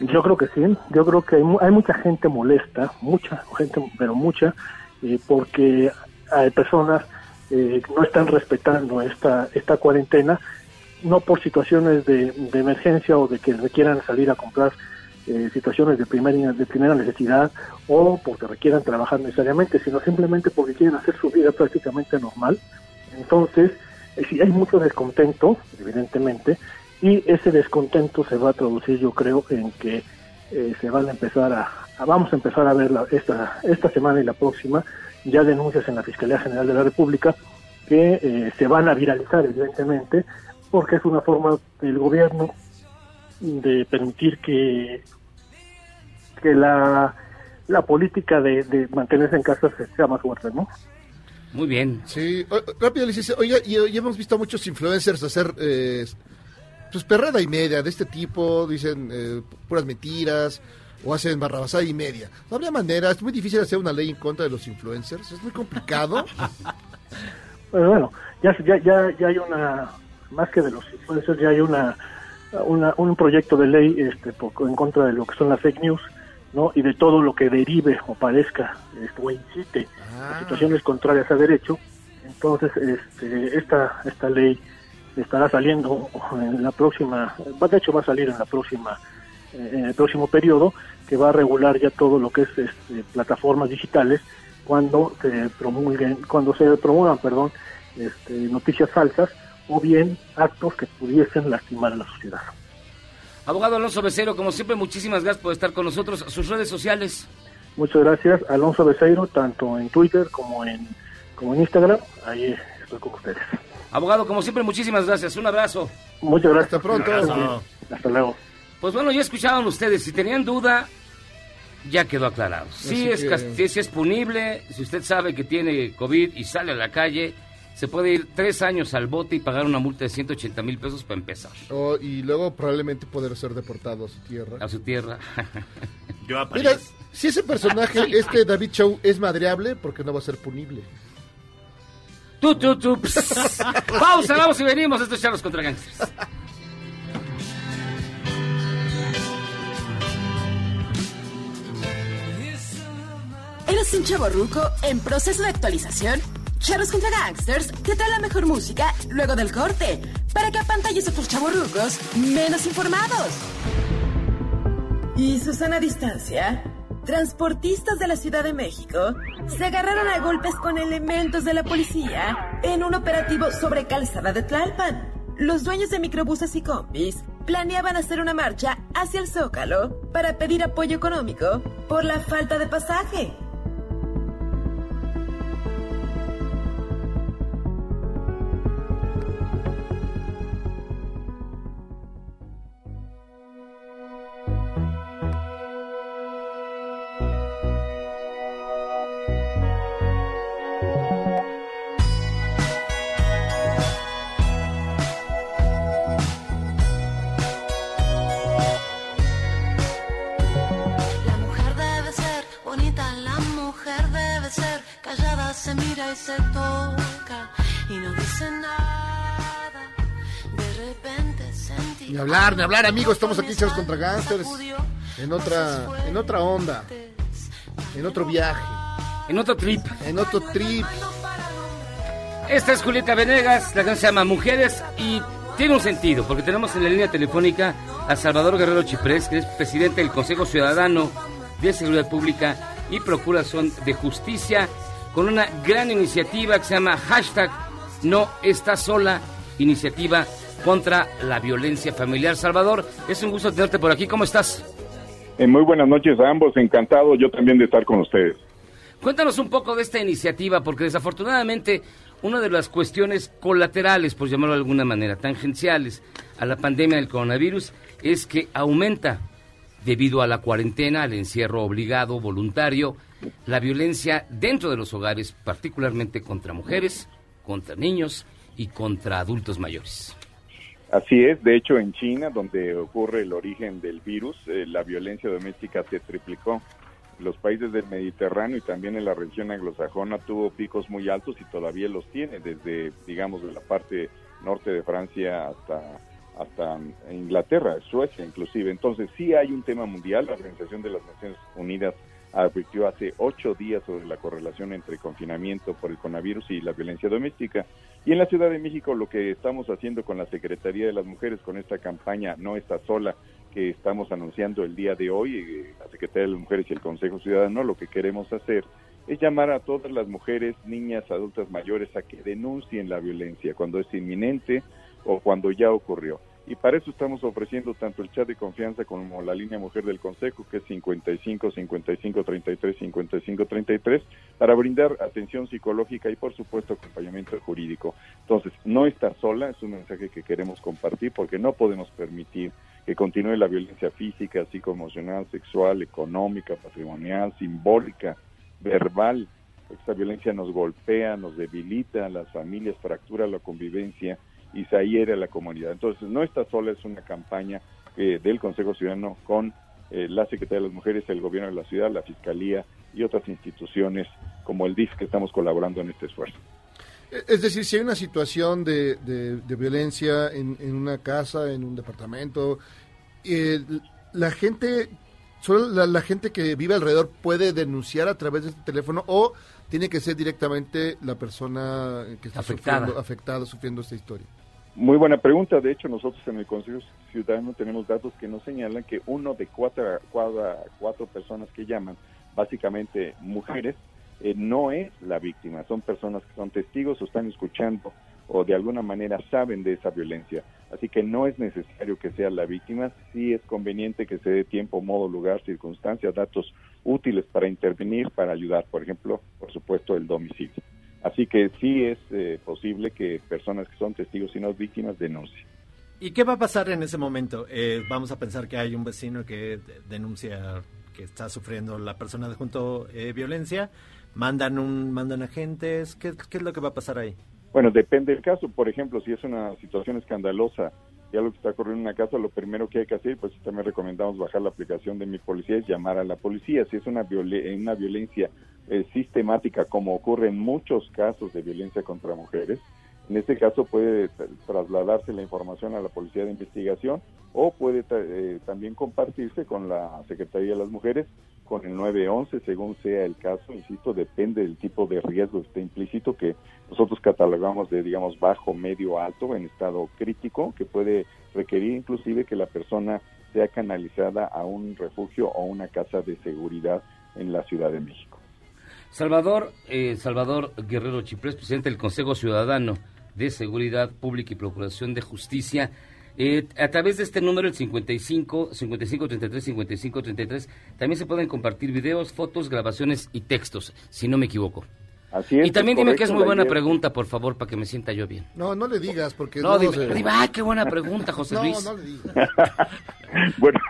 Yo creo que sí, yo creo que hay, hay mucha gente molesta, mucha gente, pero mucha, eh, porque hay personas eh, no están respetando esta, esta cuarentena, no por situaciones de, emergencia o de que requieran salir a comprar eh, situaciones de primera, de primera necesidad o porque requieran trabajar necesariamente, sino simplemente porque quieren hacer su vida prácticamente normal. Entonces, eh, sí hay mucho descontento, evidentemente, y ese descontento se va a traducir, yo creo, en que eh, se van a empezar a, a- vamos a empezar a ver la- esta, esta semana y la próxima ya denuncias en la Fiscalía General de la República que eh, se van a viralizar, evidentemente, porque es una forma del gobierno de permitir que, que la, la política de, de mantenerse en casa se- sea más fuerte, ¿no? Muy bien. Sí, o- rápido les dice, oiga, y, y hemos visto a muchos influencers hacer eh, pues perrada y media de este tipo, dicen eh, puras mentiras o hacen barrabasada y media. No habría manera, es muy difícil hacer una ley en contra de los influencers, es muy complicado. Pero bueno, ya, ya, ya, hay una, más que de los influencers, ya hay una, una un proyecto de ley este, por- en contra de lo que son las fake news, ¿no? Y de todo lo que derive o parezca este, o incite a situaciones contrarias a derecho. Entonces, este, esta, esta ley estará saliendo en la próxima, de hecho va a salir en la próxima, eh, en el próximo periodo, que va a regular ya todo lo que es este, plataformas digitales cuando se promulguen, cuando se promuevan, perdón, este, noticias falsas o bien actos que pudiesen lastimar a la sociedad. Abogado Alonso Becero, como siempre, muchísimas gracias por estar con nosotros. Sus redes sociales. Muchas gracias, Alonso Becerro, tanto en Twitter como en, como en Instagram, ahí estoy con ustedes. Abogado, como siempre, muchísimas gracias. Un abrazo. Muchas gracias. Hasta pronto. Hasta luego. Pues bueno, ya escucharon ustedes. Si tenían duda, ya quedó aclarado. Así es, que- sí es punible. Si usted sabe que tiene COVID y sale a la calle, se puede ir tres años al bote y pagar una multa de 180 mil pesos para empezar. O- y luego probablemente poder ser deportado a su tierra. A su tierra. Yo a Mira, si ese personaje, este David Chow, es madreable, porque no va a ser punible? Tú, tú, tú. Pss. Pausa, vamos y venimos. Esto es Charlos contra Gangsters. ¿Eres un chavo ruco en proceso de actualización? Charros contra Gangsters te trae la mejor música luego del corte para que apantalles a tus chavorrucos menos informados. Y Susana Distancia, transportistas de la Ciudad de México, se agarraron a golpes con elementos de la policía en un operativo sobre Calzada de Tlalpan. Los dueños de microbuses y combis planeaban hacer una marcha hacia el Zócalo para pedir apoyo económico por la falta de pasaje. Se mira y se toca y no dice nada. De repente sentí. Ni hablar, ni hablar, amigos. Estamos aquí, Charlos contra Gangsters. En otra, en otra onda. En otro viaje. En otro trip. En otro trip. Esta es Julieta Venegas, la canción se llama Mujeres y tiene un sentido, porque tenemos en la línea telefónica a Salvador Guerrero Chiprés, que es presidente del Consejo Ciudadano de Seguridad Pública y Procuración de Justicia, con una gran iniciativa que se llama hashtag No Está Sola, iniciativa contra la violencia familiar. Salvador, es un gusto tenerte por aquí, ¿cómo estás? Eh, muy buenas noches a ambos, encantado yo también de estar con ustedes. Cuéntanos un poco de esta iniciativa, porque desafortunadamente una de las cuestiones colaterales, por llamarlo de alguna manera, tangenciales a la pandemia del coronavirus, es que aumenta, debido a la cuarentena, al encierro obligado, voluntario, la violencia dentro de los hogares, particularmente contra mujeres, contra niños y contra adultos mayores. Así es, de hecho en China, donde ocurre el origen del virus, eh, la violencia doméstica se triplicó los países del Mediterráneo y también en la región anglosajona tuvo picos muy altos y todavía los tiene, desde, digamos, de la parte norte de Francia hasta, hasta Inglaterra, Suecia inclusive. Entonces sí hay un tema mundial, la Organización de las Naciones Unidas advirtió hace ocho días sobre la correlación entre confinamiento por el coronavirus y la violencia doméstica. Y en la Ciudad de México lo que estamos haciendo con la Secretaría de las Mujeres, con esta campaña No está sola, que estamos anunciando el día de hoy, eh, la Secretaría de las Mujeres y el Consejo Ciudadano, lo que queremos hacer es llamar a todas las mujeres, niñas, adultas mayores a que denuncien la violencia cuando es inminente o cuando ya ocurrió. Y para eso estamos ofreciendo tanto el chat de confianza como la línea mujer del Consejo, que es 55 55 33 55 33, para brindar atención psicológica y, por supuesto, acompañamiento jurídico. Entonces, no está sola, es un mensaje que queremos compartir porque no podemos permitir que continúe la violencia física, psicoemocional, sexual, económica, patrimonial, simbólica, verbal. Esta violencia nos golpea, nos debilita las familias, fractura la convivencia y se hiere a la comunidad. Entonces, no está sola, es una campaña eh, del Consejo Ciudadano con eh, la Secretaría de las Mujeres, el Gobierno de la Ciudad, la Fiscalía y otras instituciones como el DIF que estamos colaborando en este esfuerzo. Es decir, si hay una situación de, de, violencia en, en, una casa, en un departamento, eh, la gente, solo la, gente que vive alrededor puede denunciar a través de este teléfono o tiene que ser directamente la persona que está afectada. Sufriendo, afectada, sufriendo esta historia. Muy buena pregunta. De hecho, nosotros en el Consejo Ciudadano tenemos datos que nos señalan que uno de cuatro, cuatro, personas que llaman, básicamente mujeres, eh, no es la víctima, son personas que son testigos o están escuchando o de alguna manera saben de esa violencia. Así que no es necesario que sea la víctima, sí es conveniente que se dé tiempo, modo, lugar, circunstancias, datos útiles para intervenir, para ayudar, por ejemplo, por supuesto, el domicilio. Así que sí es eh, posible que personas que son testigos y no víctimas denuncien. ¿Y qué va a pasar en ese momento? Eh, vamos a pensar que hay un vecino que denuncia que está sufriendo la persona de junto eh, violencia. Mandan un mandan agentes. ¿Qué, ¿qué, es lo que va a pasar ahí bueno depende del caso. Por ejemplo si es una situación escandalosa y algo que está ocurriendo en una casa lo primero que hay que hacer pues también recomendamos bajar la aplicación de mi policía es llamar a la policía. Si es una una violencia eh, sistemática como ocurre en muchos casos de violencia contra mujeres en este caso puede trasladarse la información a la Policía de Investigación o puede eh, también compartirse con la Secretaría de las Mujeres, con el 911, según sea el caso. Insisto, depende del tipo de riesgo que esté implícito, que nosotros catalogamos de, digamos, bajo, medio, alto, en estado crítico, que puede requerir inclusive que la persona sea canalizada a un refugio o una casa de seguridad en la Ciudad de México. Salvador, eh, Salvador Guerrero Chiprés, presidente del Consejo Ciudadano de Seguridad Pública y Procuración de Justicia. Eh, a través de este número, el 55 55 33 55 33, también se pueden compartir videos, fotos, grabaciones y textos, si no me equivoco. Así es, y también dime que es muy buena pregunta, por favor, para que me sienta yo bien. No, no le digas, porque... No, dime, se... ¡ay, qué buena pregunta, José Luis! No, no le digas. bueno,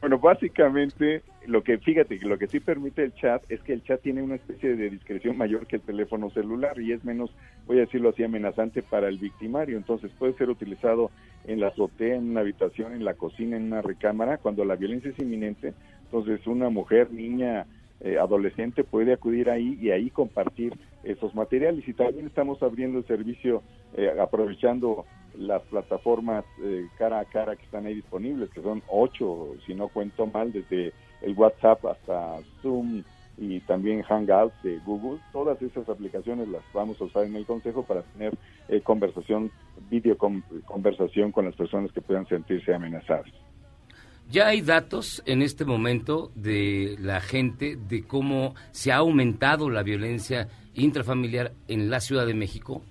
bueno, básicamente lo que fíjate lo que sí permite el chat es que el chat tiene una especie de discreción mayor que el teléfono celular y es menos, voy a decirlo así, amenazante para el victimario. Entonces puede ser utilizado en la azotea, en una habitación, en la cocina, en una recámara, cuando la violencia es inminente. Entonces una mujer, niña, eh, adolescente puede acudir ahí y ahí compartir esos materiales. Y también estamos abriendo el servicio, eh, aprovechando las plataformas eh, cara a cara que están ahí disponibles, que son ocho, si no cuento mal, desde el WhatsApp hasta Zoom, y también Hangouts de Google. Todas esas aplicaciones las vamos a usar en el consejo para tener eh, conversación, video conversación con las personas que puedan sentirse amenazadas. Ya hay datos en este momento de la gente de cómo se ha aumentado la violencia intrafamiliar en la Ciudad de México.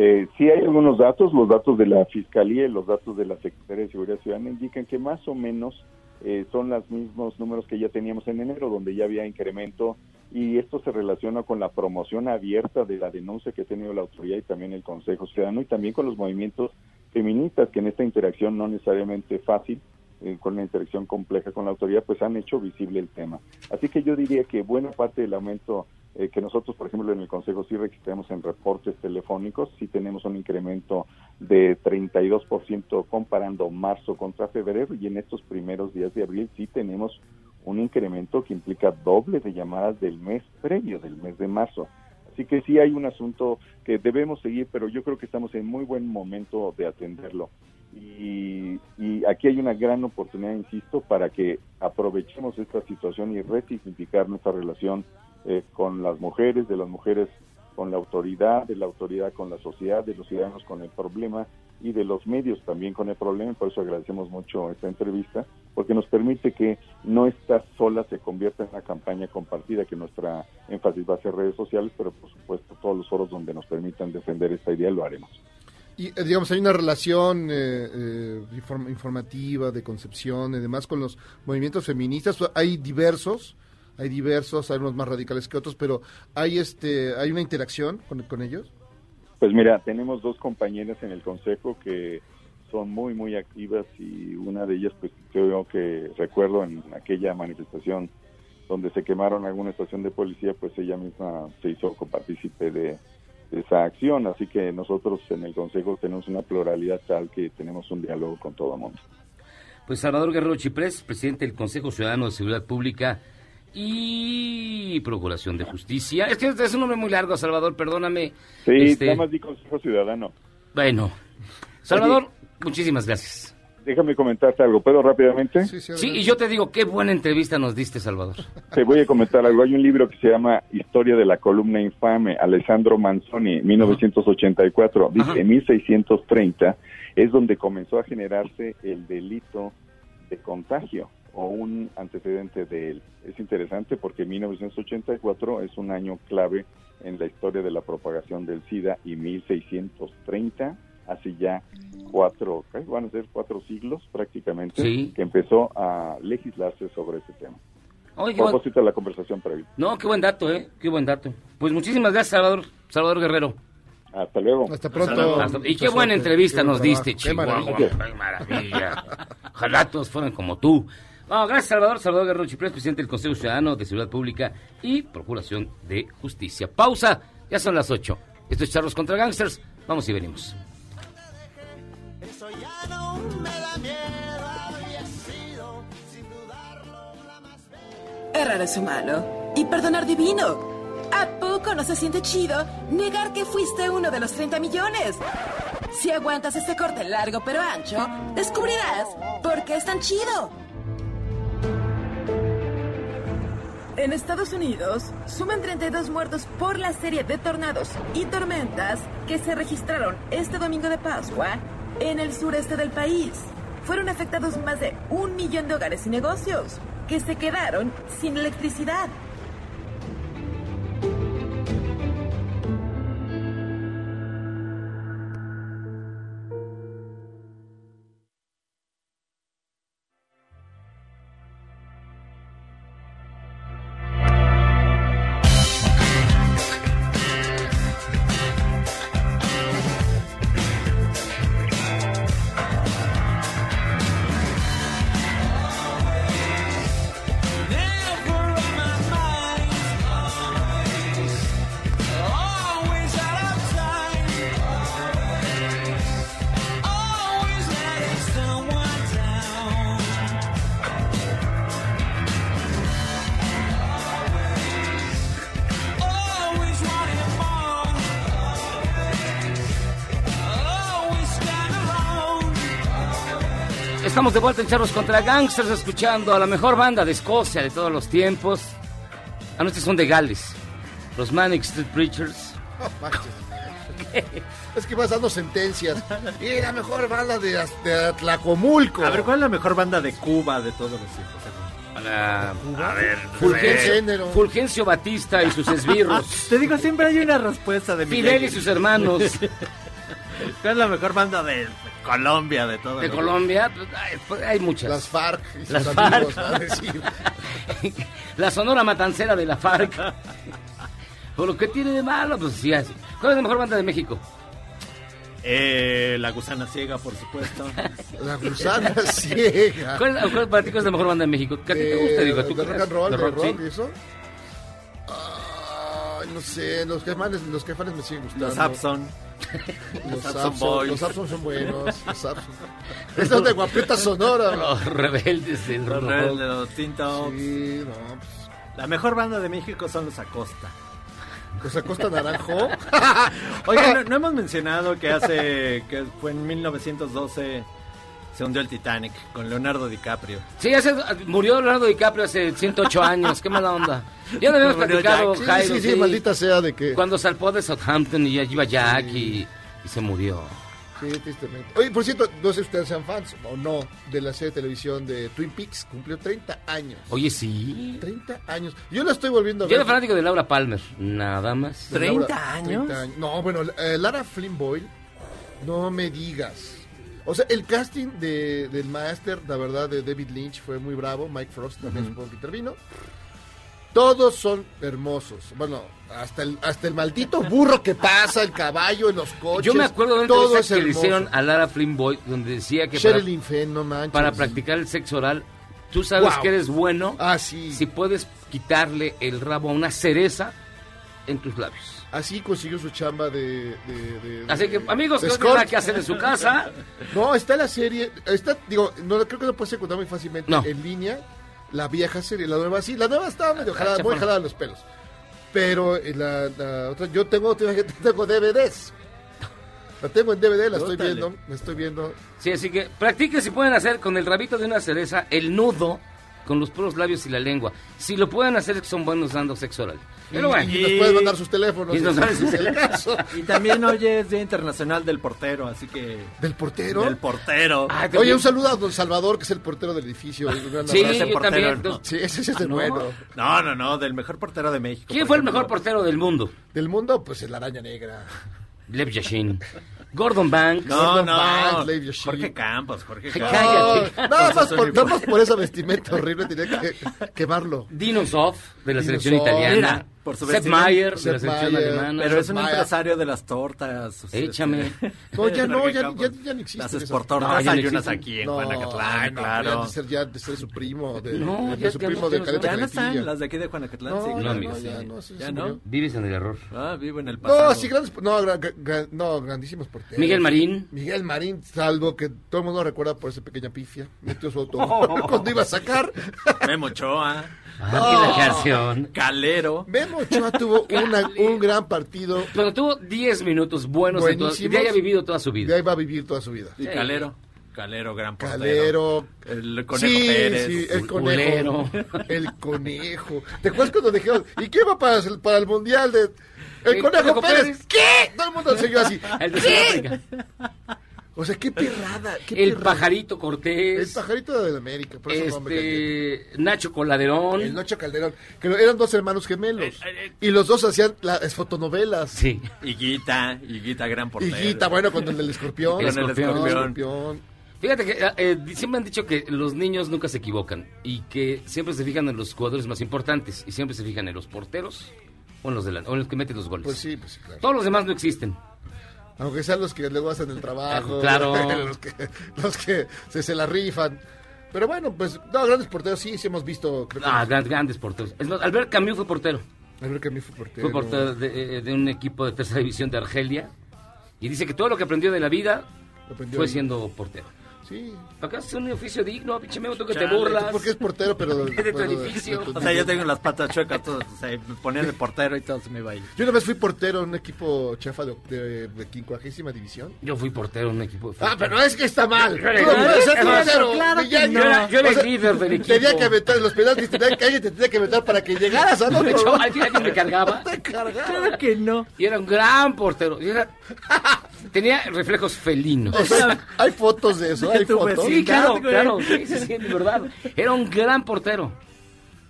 Eh, sí hay algunos datos, los datos de la Fiscalía y los datos de la Secretaría de Seguridad Ciudadana indican que más o menos eh, son los mismos números que ya teníamos en enero, donde ya había incremento y esto se relaciona con la promoción abierta de la denuncia que ha tenido la autoridad y también el Consejo Ciudadano y también con los movimientos feministas que en esta interacción no necesariamente fácil eh, con la interacción compleja con la autoridad, pues han hecho visible el tema. Así que yo diría que buena parte del aumento eh, que nosotros, por ejemplo, en el Consejo sí registramos en reportes telefónicos, sí tenemos un incremento de 32% comparando marzo contra febrero y en estos primeros días de abril sí tenemos un incremento que implica doble de llamadas del mes previo, del mes de marzo. Así que sí hay un asunto que debemos seguir, pero yo creo que estamos en muy buen momento de atenderlo. Y, aquí hay una gran oportunidad, insisto, para que aprovechemos esta situación y resignificar nuestra relación eh, con las mujeres, de las mujeres con la autoridad, de la autoridad con la sociedad, de los ciudadanos con el problema y de los medios también con el problema. Por eso agradecemos mucho esta entrevista, porque nos permite que no esta sola se convierta en una campaña compartida, que nuestra énfasis va a ser redes sociales, pero por supuesto todos los foros donde nos permitan defender esta idea lo haremos. Y eh, digamos, hay una relación eh, eh, informativa, de concepción y demás con los movimientos feministas. Hay diversos, hay diversos, hay unos más radicales que otros, pero hay este, hay una interacción con, con ellos. Pues mira, tenemos dos compañeras en el consejo que son muy, muy activas y una de ellas, pues creo que recuerdo en aquella manifestación donde se quemaron alguna estación de policía, pues ella misma se hizo copartícipe de, esa acción. Así que nosotros en el Consejo tenemos una pluralidad tal que tenemos un diálogo con todo el mundo. Pues Salvador Guerrero Chiprés, presidente del Consejo Ciudadano de Seguridad Pública y Procuración de Justicia. Es que es un nombre muy largo, Salvador, perdóname. Sí, este... nada más di Consejo Ciudadano. Bueno, Salvador, muchísimas gracias déjame comentarte algo. ¿Puedo rápidamente? Sí, y yo te digo, qué buena entrevista nos diste, Salvador. Te voy a comentar algo. Hay un libro que se llama Historia de la columna infame, Alessandro Manzoni, 1984. Dice, en 1630 es donde comenzó a generarse el delito de contagio o un antecedente de él. Es interesante porque 1984 es un año clave en la historia de la propagación del SIDA y 1630 hace ya cuatro, van a ser cuatro siglos prácticamente, que empezó a legislarse sobre ese tema. Oye, propósito de la conversación previa. No, qué buen dato, ¿eh? Qué buen dato. Pues muchísimas gracias, Salvador, Salvador Guerrero. Hasta luego. Hasta pronto. y qué buena entrevista nos diste, Chihuahua. Qué maravilla. Ojalá todos fueran como tú. gracias, Salvador. Salvador Guerrero Chiprés, presidente del Consejo Ciudadano de Seguridad Pública y Procuración de Justicia. Pausa. Ya son las ocho. Esto es Charlos contra Gangsters. Vamos y venimos. Errar es humano y perdonar divino. ¿A poco no se siente chido negar que fuiste uno de los 30 millones? Si aguantas este corte largo pero ancho, descubrirás por qué es tan chido. En Estados Unidos, suman 32 muertos por la serie de tornados y tormentas que se registraron este domingo de Pascua en el sureste del país. Fueron afectados más de un millón de hogares y negocios que se quedaron sin electricidad. De vuelta en Charros contra Gangsters, escuchando a la mejor banda de Escocia de todos los tiempos. Ah, no, estos son de Gales. Los Manic Street Preachers. Es que vas dando sentencias. Y la mejor banda de, de Tlacomulco. A ver, ¿cuál es la mejor banda de Cuba de todos los tiempos? Para, a ver, Fulgencio, género. Fulgencio Batista y sus esbirros. Te digo, siempre hay una respuesta de Fidel y sus hermanos. ¿Cuál es la mejor banda de Colombia de todo? De Colombia, pues, hay, muchas. Las FARC y sus Las amigos, FARC. va a decir. La sonora matancera de la FARC. Por lo que tiene de malo, pues sí, así. ¿Cuál es la mejor banda de México? Eh, la gusana ciega, por supuesto. La gusana ciega. ¿Cuál, cuál para ti cuál es la mejor banda de México? ¿Qué a ti te gusta? Digo, ¿tú de crees? rock and roll, ¿De de rock, rock, sí? y eso. Ay, no sé, los jefanes, los jefanes me siguen gustando. Los Abson. Los Los Abson, Boys. los Abson son buenos. Los. Estos de guapeta sonora. Los rebeldes del Los rock. Rebeldes, los Tinto. Sí, no, pues. La mejor banda de México son los Acosta. Pues Acosta Naranjo. Oigan, no, no hemos mencionado que hace, que fue en 1912 se hundió el Titanic con Leonardo DiCaprio. Sí, hace- murió Leonardo DiCaprio hace 108 años. Qué mala onda. Ya lo habíamos platicado, Jack. Jairo. sí, sí, maldita sea de que. Cuando salpó de Southampton y ya iba Jack y, y se murió. Sí, tristemente. Oye, por cierto, no sé si ustedes sean fans o no de la serie de televisión de Twin Peaks. Cumplió 30 años. Oye, sí. 30 años. Yo la estoy volviendo a Yo ver. era fanático de Laura Palmer, nada más. De Laura- 30 años. 30 No, bueno, eh, Lara Flynn Boyle, no me digas. O sea, el casting de, del Master, la verdad, de David Lynch fue muy bravo. Mike Frost también supongo que intervino. Todos son hermosos. Bueno, hasta el, hasta el maldito burro que pasa, el caballo en los coches. Yo me acuerdo de una todo es que le hermoso. hicieron a Lara Flynn Boyd donde decía que para, Fenn, no manches. para practicar el sexo oral, tú sabes Wow. que eres bueno Ah, sí. si puedes quitarle el rabo a una cereza en tus labios. Así consiguió su chamba de... de- de- Así que, amigos, de que no tienen nada que hacer en su casa. No, está la serie, está, digo, no creo que no puedes encontrar muy fácilmente No. en línea la vieja serie, la nueva sí, la nueva está medio jalada, muy jalada los pelos. Pero eh, la, la otra, yo tengo, tengo DVDs. La tengo en DVD, la estoy viendo, la estoy viendo. Sí, así que practiquen si pueden hacer con el rabito de una cereza el nudo con los puros labios y la lengua. Si lo pueden hacer es que son buenos dando sexo oral. Pero y, bueno, y nos pueden mandar sus teléfonos. Y nos si sus teléfonos. caso. Y también hoy es Día Internacional del Portero, así que... ¿Del portero? Del portero. Ah, Oye, un saludo a don Salvador, que es el portero del edificio. Sí, ese yo portero, también. no. Sí, ese, ese es el ¿no? bueno. No, no, no, del mejor portero de México. ¿Quién fue el mejor portero del mundo? Del mundo, pues el araña negra. Lev Yashin. Gordon Banks. No, Gordon no, Banks. Jorge Campos, Jorge Cállate. Campos. No, nada, más por, nada más por esa vestimenta horrible tenía que quemarlo. Dino Zoff, de la selección italiana. Mira, por su Sepp. Mayer, de la selección Maier. alemana. Pero es un Maya. empresario de las tortas. este, Échame. No, ya no, ya, ya, ya no existe. Las esportortas No, hay unas existen. aquí en No, Juanacatlán, no, claro. ya de ser, ya de ser su primo, de, No, de- de ya- su primo de Caleta Ya no están las de aquí de Juanacatlán, No, sí. no, amigo, no, sí. ya no, sí, ¿Ya no? Vives en el error. Ah, vivo en el pasado. No, sí, grandes, no, gran- gran- no, grandísimos porteros. Miguel Marín. Miguel Marín, salvo que todo el mundo lo recuerda por esa pequeña pifia. Metió su auto cuando iba a sacar. Memo Ochoa, Ah, canción. Calero. Memo Ochoa tuvo una- un gran partido. Pero tuvo 10 minutos buenos y Buenísimos. de ahí ha vivido toda su De vida. ahí va a vivir toda su vida. Y Sí. Calero. Calero, gran portero. Calero. El Conejo sí, Pérez. sí, el conejo. El conejo. ¿Te acuerdas cuando dijeron, ¿y qué va para el, para el mundial de... El, El conejo, Conejo Pérez. Pérez. ¿Qué? Todo el mundo siguió así. El de ¿Qué? O sea, qué perrada. Qué El perrada. pajarito El Cortés. pajarito de América. Por eso. Este. Nacho Coladerón. El Noche Calderón. Que eran dos hermanos gemelos. Eh, eh, eh. Y los dos hacían las fotonovelas. Sí. Higuita, Higuita, gran Y portero. Guita, bueno, con el del escorpión. El Con el escorpión. escorpión. Fíjate que eh, siempre han dicho que los niños nunca se equivocan y que siempre se fijan en los jugadores más importantes y siempre se fijan en los porteros o en los, delan- o en los que meten los goles. Pues sí, pues sí, claro. Todos los demás no existen. Aunque sean los que luego hacen el trabajo. Ah, claro. los, que, los que se, se la rifan. Pero bueno, pues, no, grandes porteros sí, sí hemos visto. Creo Ah, gran- grandes porteros. Albert Camus fue portero. Creo que a mí fue portero. Fue portero de, eh, de un equipo de tercera división de Argelia. Y dice que todo lo que aprendió de la vida fue ahí. siendo portero. Sí. Acá es un oficio digno, pinche Memo, tú que te Chale, burlas. Porque es portero, pero... Es de tu edificio. de tu- O sea, yo tengo las patas chuecas, todo, o sea, me ponía de portero y todo se me iba ahí. Yo una vez fui portero en un equipo chefa de, de, de quincuagésima división. Yo fui portero en un equipo de Ah, pero es que está mal. Yo Tú era no puedes ser Claro, portero. claro que Ya- no. Yo era- yo era o sea, el líder del equipo. Tenía que aventar los penaltis, tenía que alguien te tenía que aventar para que llegaras al De otro. hecho, alguien, me cargaba. Claro que no. Y era un gran portero. Y era- tenía reflejos felinos. O sea, hay fotos de eso, hay fotos. Sí, claro, claro, sí, sí, sí, de verdad. Era un gran portero.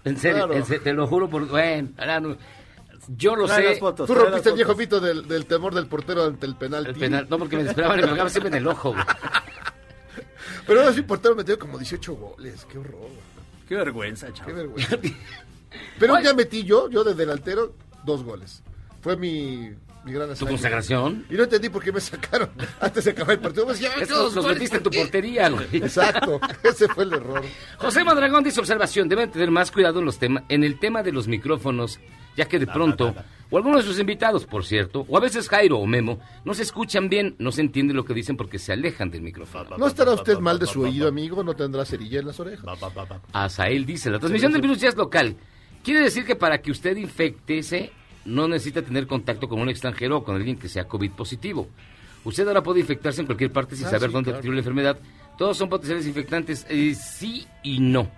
En serio, Claro. en serio, te lo juro por... Bueno, yo lo Trae sé. las fotos, Tú rompiste el viejo mito del, del temor del portero ante el penal. El penal, no, porque me esperaban y me pegaban siempre en el ojo, güey. Pero ahora sí, portero metió como 18 goles. Qué horror. Qué vergüenza, Qué chaval. vergüenza. Pero día metí yo, yo de delantero, dos goles. Fue mi, mi gran ¿Tu consagración? Y no entendí por qué me sacaron antes de acabar el partido. Pues ya, los, metiste en tu portería, güey. Exacto, ese fue el error. José Madragón dice observación, deben tener más cuidado en los temas, en el tema de los micrófonos, ya que de pronto, o algunos de sus invitados, por cierto, o a veces Jairo o Memo, no se escuchan bien, no se entiende lo que dicen porque se alejan del micrófono. ¿No estará usted mal de su oído, amigo? ¿No tendrá cerilla en las orejas? Azael dice, la transmisión del virus ya es local. Quiere decir que para que usted infectese, no necesita tener contacto con un extranjero o con alguien que sea COVID positivo. Usted ahora puede infectarse en cualquier parte sin Ah, saber sí, dónde claro. adquirió la enfermedad. Todos son potenciales infectantes, eh, sí y no.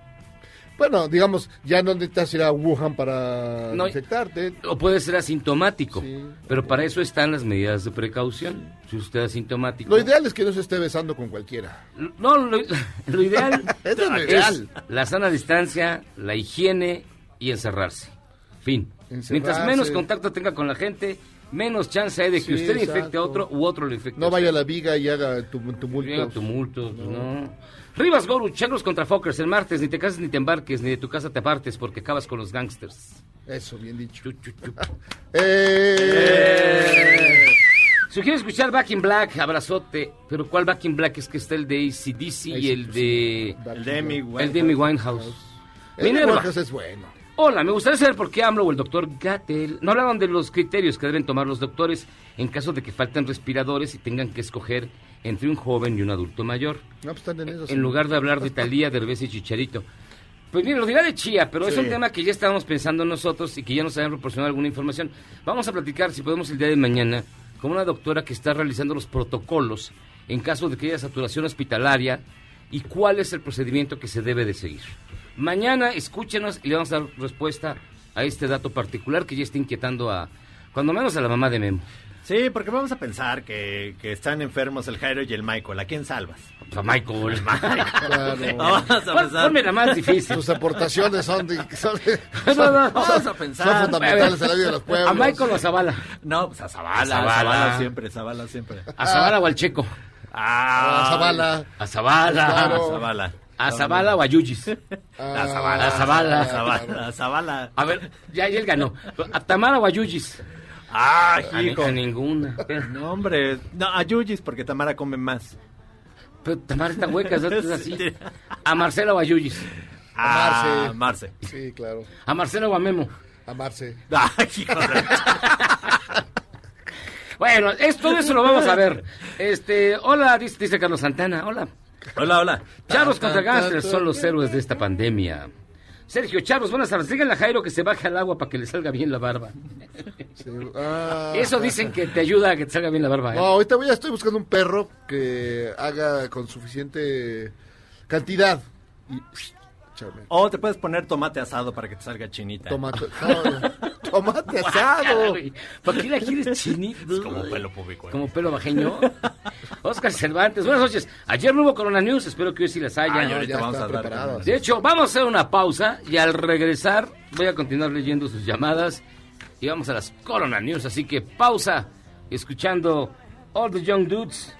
Bueno, digamos, ya no necesitas ir a Wuhan para No, infectarte. O puede ser asintomático, Sí. pero para eso están las medidas de precaución. Si usted es asintomático. Lo ideal es que no se esté besando con cualquiera. No, lo, lo ideal es lo es ideal. la sana distancia, la higiene y encerrarse. Fin. Encerrarse. Mientras menos contacto tenga con la gente, menos chance hay de que Sí, usted infecte exacto. a otro u otro lo infecte. No a vaya a la viga y haga tum- tumultos. Pues, no. Rivas Goru, Chagros contra Fockers el martes, ni te cases ni te embarques, ni de tu casa te apartes porque acabas con los gangsters. Eso, bien dicho. Chu, chu, chu. Eh, Sugiero escuchar Back in Black, abrazote. Pero ¿cuál Back in Black? Es que está el de ACDC y el de... El de Amy El de Amy Winehouse. el Minerva. Borges es bueno. Hola, me gustaría saber por qué AMLO o el doctor Gatel no hablaron de los criterios que deben tomar los doctores en caso de que falten respiradores y tengan que escoger entre un joven y un adulto mayor. No, pues están en eso. sí. En lugar de hablar de Talía, Derbez y Chicharito. Pues mire, lo dirá de Chía, pero es un tema que ya estábamos pensando nosotros y que ya nos habían proporcionado alguna información. Vamos a platicar, si podemos, el día de mañana con una doctora que está realizando los protocolos en caso de que haya saturación hospitalaria y cuál es el procedimiento que se debe de seguir. Mañana escúchenos y le vamos a dar respuesta a este dato particular que ya está inquietando a, cuando menos a la mamá de Memo. Sí, porque vamos a pensar que, que están enfermos el Jairo y el Michael. ¿A quién salvas? A Michael. Claro. Vamos a Pon- pensar. Ponme la más difícil. Sus aportaciones son, de, son, No, no, no. Vamos a pensar. son fundamentales en la vida de los pueblos. A Michael o a Zavala. No, pues a Zavala. A Zavala. Zavala siempre, Zavala siempre. A Zavala o al Checo. Ah, A Zavala. A Zavala. Claro. A Zavala. A Zavala o a Yuyis. A Zavala. A Zavala. A Zavala. A Zavala. A ver, ya, ya él ganó. A Tamara o a Yuyis. Ah, A, hijo. a ninguna. No, hombre. No, a Yuyis porque Tamara come más. pero Tamara está hueca, es así. Sí. A Marcela o a Yuyis. A Marce. Sí, claro. A Marcela o a Memo. Amarse. Ay, hijo de- Bueno, es, todo eso lo vamos a ver. Este, hola, dice, dice Carlos Santana. Hola. Hola, hola. Charros contra Gangsters son los héroes de esta pandemia. Sergio Charros, buenas tardes. Díganle a Jairo que se baje al agua para que le salga bien la barba. Sí. Ah. Eso dicen que te ayuda a que te salga bien la barba. ¿eh? No, ahorita voy a estoy buscando un perro que haga con suficiente cantidad. Y, échame. O te puedes poner tomate asado para que te salga chinita. Tomate, no, tomate asado. ¿Por qué la quieres chinita? Es como pelo público. ¿eh? Como pelo bajeño. Oscar Cervantes, buenas noches. Ayer no hubo Corona News, espero que hoy sí las haya. Ay, ahorita ya vamos a dar. De hecho, vamos a hacer una pausa y al regresar voy a continuar leyendo sus llamadas y vamos a las Corona News. Así que pausa, escuchando All the Young Dudes.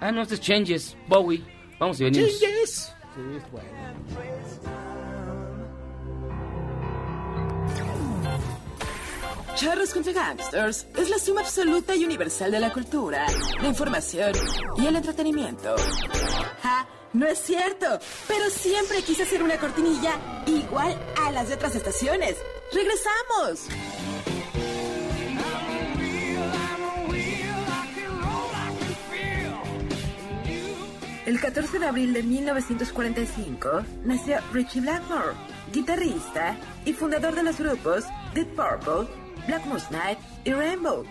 Ah, no, este es Changes, Bowie. Vamos y venimos. Changes. Sí, es bueno. Charros contra Gangsters es la suma absoluta y universal de la cultura, la información y el entretenimiento. ¡Ja! No es cierto, pero siempre quise hacer una cortinilla igual a las de otras estaciones. ¡Regresamos! El 14 de abril de 1945 nació Richie Blackmore, guitarrista y fundador de los grupos Deep Purple, Blackmore's Night y Rainbow.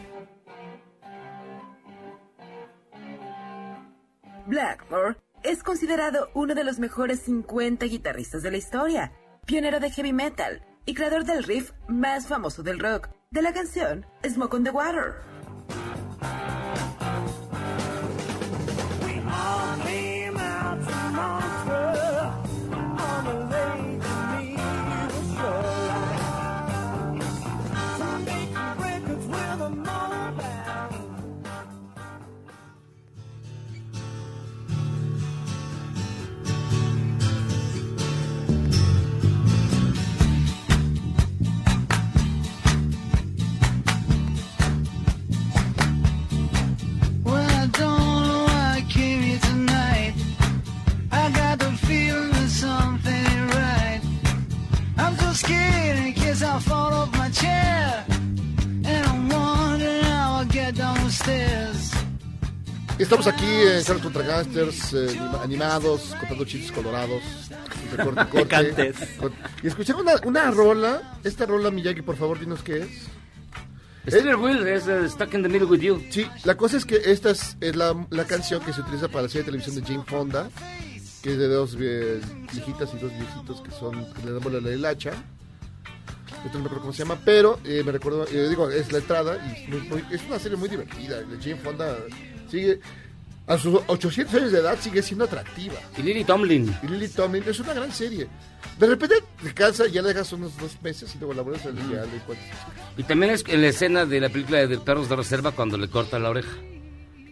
Blackmore es considerado uno de los mejores 50 guitarristas de la historia, pionero de heavy metal y creador del riff más famoso del rock, de la canción Smoke on the Water. Estamos aquí en Charlos contra Gangsters, eh, anima- animados, contando chistes colorados. corte, corte. Picantes. Con- Y escuché una, una rola. Esta rola, Miyagi, por favor, dinos qué es. Steller Wheel es eh, Stuck in the Middle with You. Sí, la cosa es que esta es, es la, la canción que se utiliza para la serie de televisión de Jane Fonda, que es de dos eh, viejitas y dos viejitos que son, que le damos la hilacha. Yo no me acuerdo cómo se llama, pero eh, me recuerdo, eh, digo, es la entrada y es, muy- muy- es una serie muy divertida. Jane Fonda sigue, a sus 800 años de edad, sigue siendo atractiva. Y Lily Tomlin. Y Lily Tomlin es una gran serie. De repente te cansa y ya la dejas unos dos meses y luego la vuelves a ver y le también es en la escena de la película de Perros de Reserva cuando le corta la oreja.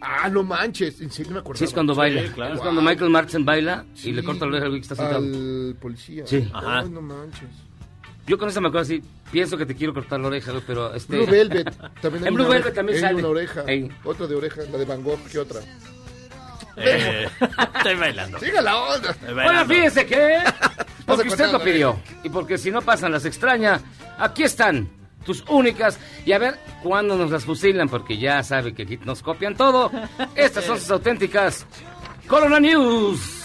Ah, no manches, en serio me acuerdo. Sí, es cuando baila. Es cuando Michael Martin baila y Sí. le corta la oreja al que está sentado. Al policía. Sí. Ay, no manches. Yo con esa me acuerdo así, pienso que te quiero cortar la oreja, güey, pero este... Blue Velvet. También hay en Blue Velvet oreja- también hay sale. una oreja. Ey. Otra de oreja, la de Van Gogh. ¿Qué otra? Eh, estoy bailando. Siga la onda. Bueno, fíjense que... Porque usted lo pidió. Y porque si no pasan las extraña, aquí están tus únicas. Y a ver cuándo nos las fusilan, porque ya sabe que aquí nos copian todo. Estas son sus auténticas Corona News.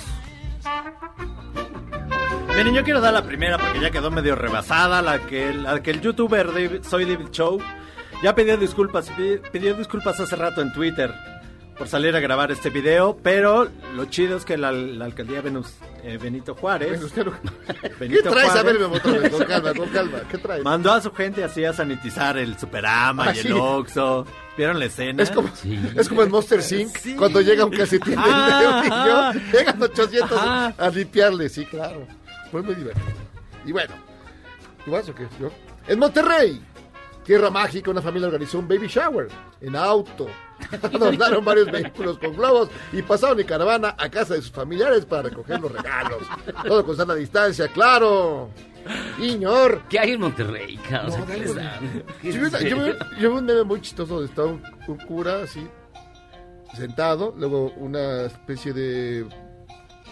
Miren, yo quiero dar la primera porque ya quedó medio rebasada, la que, la que el youtuber David- Soy David Show ya pidió disculpas, pi- pidió disculpas hace rato en Twitter por salir a grabar este video, pero lo chido es que la, la alcaldía Venus, eh, Benito Juárez. ¿Qué traes? A ver, me con calma, con calma. ¿Qué traes? mandó a su gente así a sanitizar el Superama Ah, y el sí. Oxxo. ¿Vieron la escena? Es como, es como en Monster Inc. Cuando llega un calcetín de- de un Ah, niño, llegan 800 Ajá. a limpiarle. Sí, claro. Fue muy divertido. Y bueno, ¿tú vas o qué? ¿Yo? En Monterrey, Tierra Mágica, una familia organizó un baby shower en auto. Adornaron varios vehículos con globos y pasaron en caravana a casa de sus familiares para recoger los regalos. Todo con sana distancia, claro. Señor. ¿Qué hay en Monterrey, No. Yo vi, yo un meme muy chistoso donde está un, un cura así, sentado, luego una especie de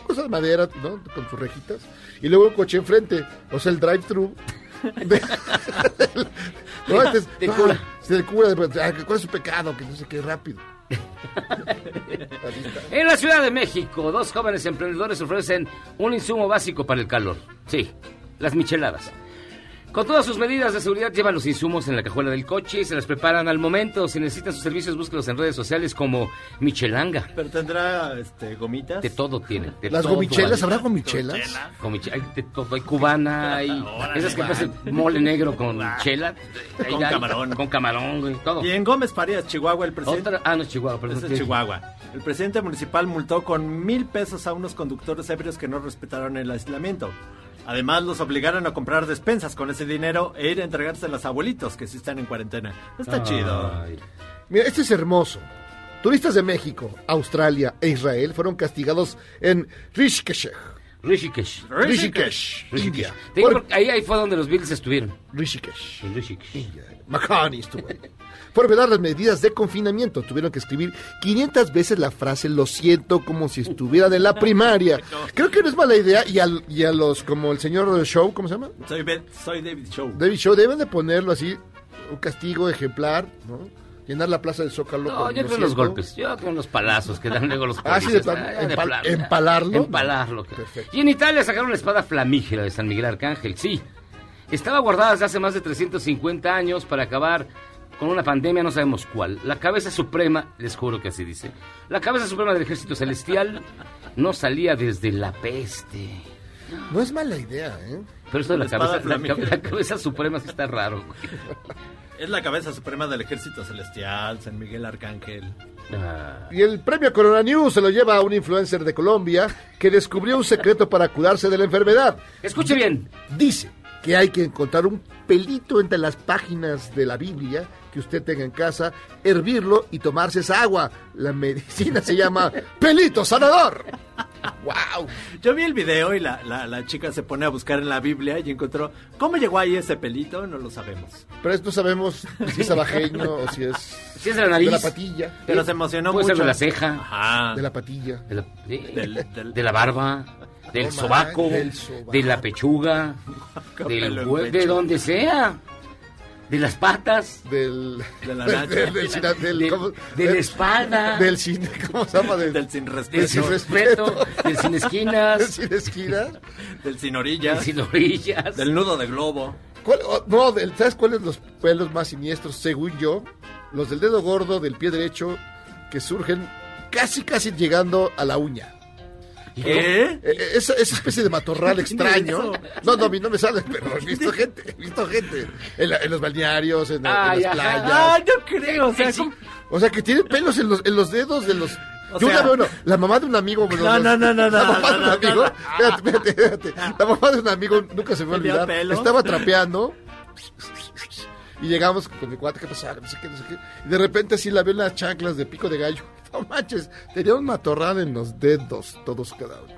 cosa de madera, ¿no? Con sus rejitas, y luego un coche enfrente, o sea, el drive-thru. de- no, este es, De no, cura. del cura, de, ah, ¿cuál es su pecado? Que no sé qué, rápido. En la Ciudad de México, dos jóvenes emprendedores ofrecen un insumo básico para el calor. Sí, las micheladas. Con todas sus medidas de seguridad llevan los insumos en la cajuela del coche y se las preparan al momento. Si necesitan sus servicios, búsquelos en redes sociales como Michelanga. Pero tendrá este, gomitas. De todo tiene. de ¿Las todo, gomichelas? ¿Habrá gomichelas? Gomiche- hay de todo, hay cubana, hay esas que parecen mole negro con chela. Con Hay- camarón. Con camarón, güey, todo. Y en Gómez Farías, Chihuahua, el presidente... Otra- ah, no Chihuahua, perdón. Es de Chihuahua. El presidente municipal multó con mil pesos a unos conductores ebrios que no respetaron el aislamiento. Además, los obligaron a comprar despensas con ese dinero e ir a entregárselas a abuelitos que sí están en cuarentena. Está Ay. chido. Mira, este es hermoso. Turistas de México, Australia e Israel fueron castigados en Rishikesh. Rishikesh. Rishikesh, digo Por- porque ahí, ahí fue donde los Beatles estuvieron. Rishikesh. Rishikesh. McCartney estuvo ahí. Por violar las medidas de confinamiento, tuvieron que escribir 500 veces la frase lo siento como si estuvieran en la primaria. Creo que no es mala idea y, al- y a los como el señor Show, ¿cómo se llama? Soy, Be- soy David Show. David Show, deben de ponerlo así, un castigo ejemplar, ¿no? llenar la plaza del Zócalo. No, con yo 200. los golpes, yo creo en los palazos que dan luego los Ah, sí, de policías. plan- Ah, de empal- ¿empalarlo? Empalarlo. Y en Italia sacaron la espada flamígera de San Miguel Arcángel, sí. Estaba guardada desde hace más de 350 años para acabar con una pandemia, no sabemos cuál. La cabeza suprema, les juro que así dice, la cabeza suprema del ejército celestial no salía desde la peste. No es mala idea, ¿eh? Pero esto de la, cabeza, la, la cabeza suprema sí está raro. Es la cabeza suprema del ejército celestial, San Miguel Arcángel. Ah. Y el premio Corona News se lo lleva a un influencer de Colombia que descubrió un secreto para cuidarse de la enfermedad. Escuche bien. Dice que hay que encontrar un pelito entre las páginas de la Biblia que usted tenga en casa, hervirlo y tomarse esa agua. La medicina se llama pelito sanador. ¡Wow! Yo vi el video y la, la, la chica se pone a buscar en la Biblia y encontró. ¿Cómo llegó ahí ese pelito? No lo sabemos. Pero esto sabemos si es abajeño o si es... Si es de la nariz. De la patilla. Pero se emocionó Puede mucho. ser de la ceja. Ajá. De la patilla. La, de la barba, del sobaco, de la pechuga, del pelo en hue- de donde sea, de las patas, Del... De la del- nacha. del- del- del- del- de, ¿cómo- de la espalda, Del sin... ¿Cómo se llama? Del, Del sin respeto. sin del sin del esquinas, sin. Del sin del orillas. sin orillas. Del nudo de globo. ¿Cuál- oh, no, del- ¿sabes cuáles los pelos más siniestros? Según yo, los del dedo gordo del pie derecho que surgen casi, casi llegando a la uña. ¿Qué? Eh, eh, Esa, esa especie de matorral extraño. No, no, a mí no me sale, pero he visto gente, he visto gente. En, la- en los balnearios, en, la- en Ay, las playas. Ah, no creo. O sea, Sí. O sea, que tienen pelos en los, en los dedos de los... O Yo sea- una no, la mamá de un amigo... bueno, No, no, no, no, La no, mamá de un amigo... no. Espérate, espérate, espérate. La mamá de un amigo, nunca se me va a estaba trapeando y llegamos con mi cuate, ¿qué pasaba? No sé qué, no sé qué. Y de repente así la veo en las chanclas de pico de gallo. No manches, tenía un matorral en los dedos, todos cada uno.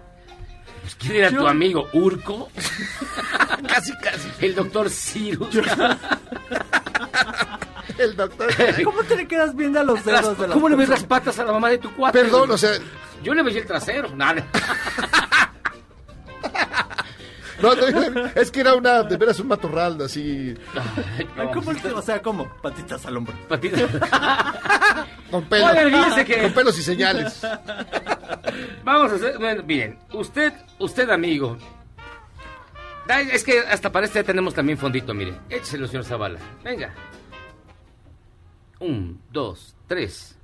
Pues, ¿Quién era tu amigo? ¿Urco? Casi, casi. El doctor Cyrus. El doctor... ¿Cómo te le quedas viendo a los Las- dedos de la ¿Cómo le ves las patas a la mamá de tu cuate? Perdón, o sea, Yo le veía el trasero. Nada. no, no, es que era una, de veras un matorral así, Ay, ¿cómo es que- o sea, ¿cómo? Patitas al hombro. Patita. con pelos, que- con pelos y señales. Vamos a hacer, bueno, bien, usted, usted amigo. Es que hasta para este tenemos también fondito, mire. Écheselo, señor Zavala. Venga. Un, dos, tres.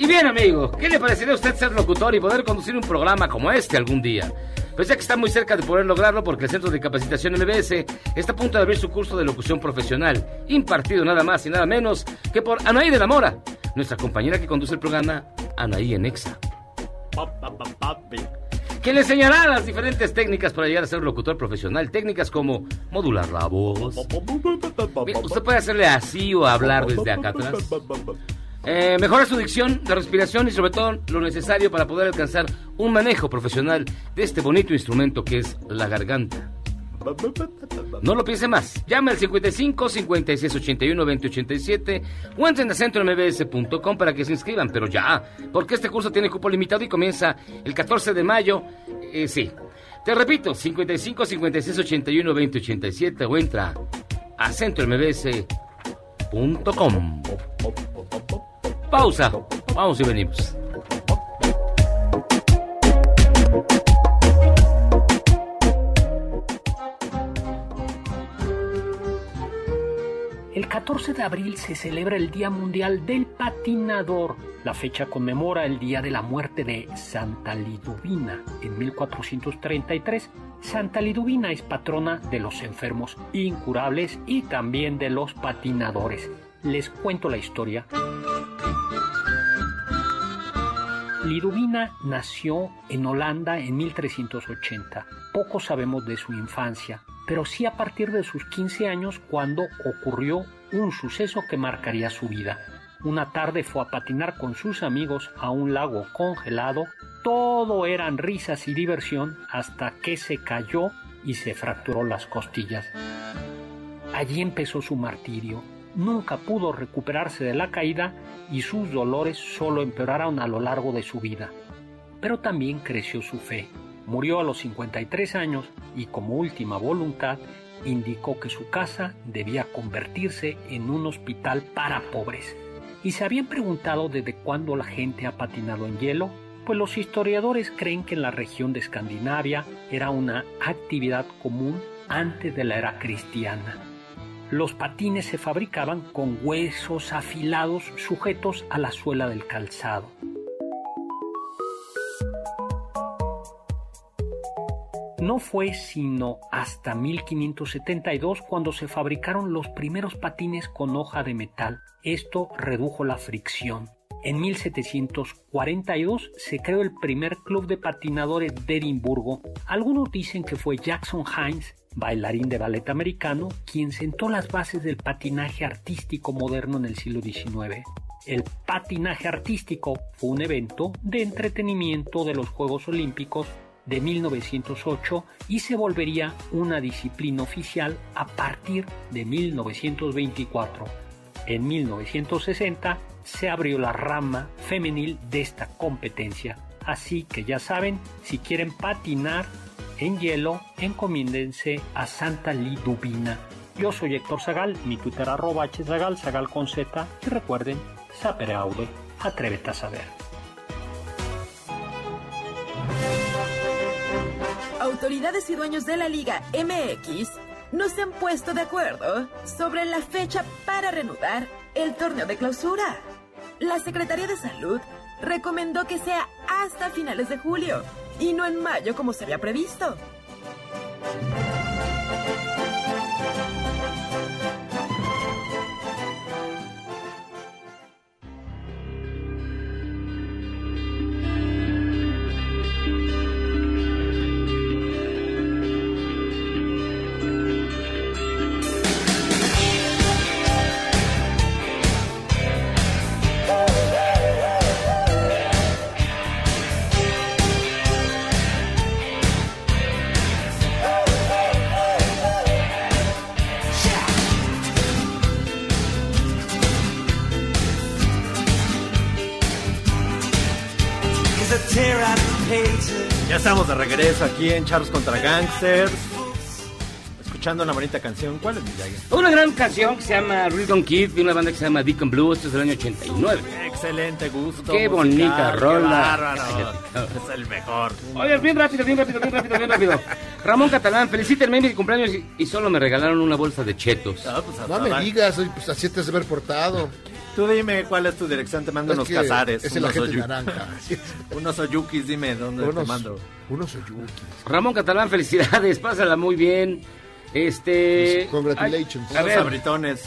Y bien, amigo, ¿qué le parecería a usted ser locutor y poder conducir un programa como este algún día? Pues ya que está muy cerca de poder lograrlo porque el Centro de Capacitación MBS está a punto de abrir su curso de locución profesional, impartido nada más y nada menos que por Anaí de la Mora, nuestra compañera que conduce el programa Anaí en Exa, que le enseñará las diferentes técnicas para llegar a ser locutor profesional, técnicas como modular la voz. Usted puede hacerle así o hablar desde acá atrás. Eh, mejora su dicción, la respiración y sobre todo lo necesario para poder alcanzar un manejo profesional de este bonito instrumento que es la garganta. No lo piense más. Llame al 55 56 81 20 87 o entren a centrombs.com para que se inscriban, pero ya, porque este curso tiene cupo limitado y comienza el 14 de mayo. Eh, sí. Te repito, 55 56 81 20 87 o entra a centrombs.com. Pausa. Vamos y venimos. El 14 de abril se celebra el Día Mundial del Patinador. La fecha conmemora el día de la muerte de Santa Liduvina en 1433. Santa Liduvina es patrona de los enfermos incurables y también de los patinadores. Les cuento la historia. Liduvina nació en Holanda en 1380. Poco sabemos de su infancia, pero sí a partir de sus 15 años cuando ocurrió un suceso que marcaría su vida. Una tarde fue a patinar con sus amigos a un lago congelado. Todo eran risas y diversión hasta que se cayó y se fracturó las costillas. Allí empezó su martirio. Nunca pudo recuperarse de la caída y sus dolores solo empeoraron a lo largo de su vida. Pero también creció su fe. Murió a los 53 años y como última voluntad indicó que su casa debía convertirse en un hospital para pobres. ¿Y se habían preguntado desde cuándo la gente ha patinado en hielo? Pues los historiadores creen que en la región de Escandinavia era una actividad común antes de la era cristiana. Los patines se fabricaban con huesos afilados sujetos a la suela del calzado. No fue sino hasta 1572 cuando se fabricaron los primeros patines con hoja de metal. Esto redujo la fricción. En 1742 se creó el primer club de patinadores de Edimburgo. Algunos dicen que fue Jackson Hines, bailarín de ballet americano, quien sentó las bases del patinaje artístico moderno en el siglo XIX. El patinaje artístico fue un evento de entretenimiento de los Juegos Olímpicos de 1908 y se volvería una disciplina oficial a partir de 1924. En 1960 se abrió la rama femenil de esta competencia, así que ya saben, si quieren patinar en hielo, encomiéndense a Santa Liduvina. Yo soy Héctor Zagal, mi Twitter arroba hzagal, zagal con z, y recuerden, sapere aude, atrévete a saber. Autoridades y dueños de la Liga MX no se han puesto de acuerdo sobre la fecha para reanudar el torneo de clausura. La Secretaría de Salud recomendó que sea hasta finales de julio y no en mayo como se había previsto. De regreso aquí en Charles contra Gangsters. Escuchando una bonita canción. ¿Cuál es, Miyagi? Una gran canción que se llama Rhythm Kid de una banda que se llama Deacon Blue. Esto es del año 89. Excelente gusto. Qué musical, bonita qué rola. bárbaro. es el mejor. Oye, bien rápido, bien rápido, bien rápido, bien rápido. Ramón Catalán, felicítenme mi cumpleaños y, y solo me regalaron una bolsa de chetos. No me digas, pues así te has de haber portado. Tú dime cuál es tu dirección, te mando Es unos que cazares. es el unos agente oyu- naranja. unos oyukis, dime dónde te Unos- mando. Unos oyukis. Ramón Catalán, felicidades, pásala muy bien. Este. Congratulations. Ay, a Unos ver, abritones.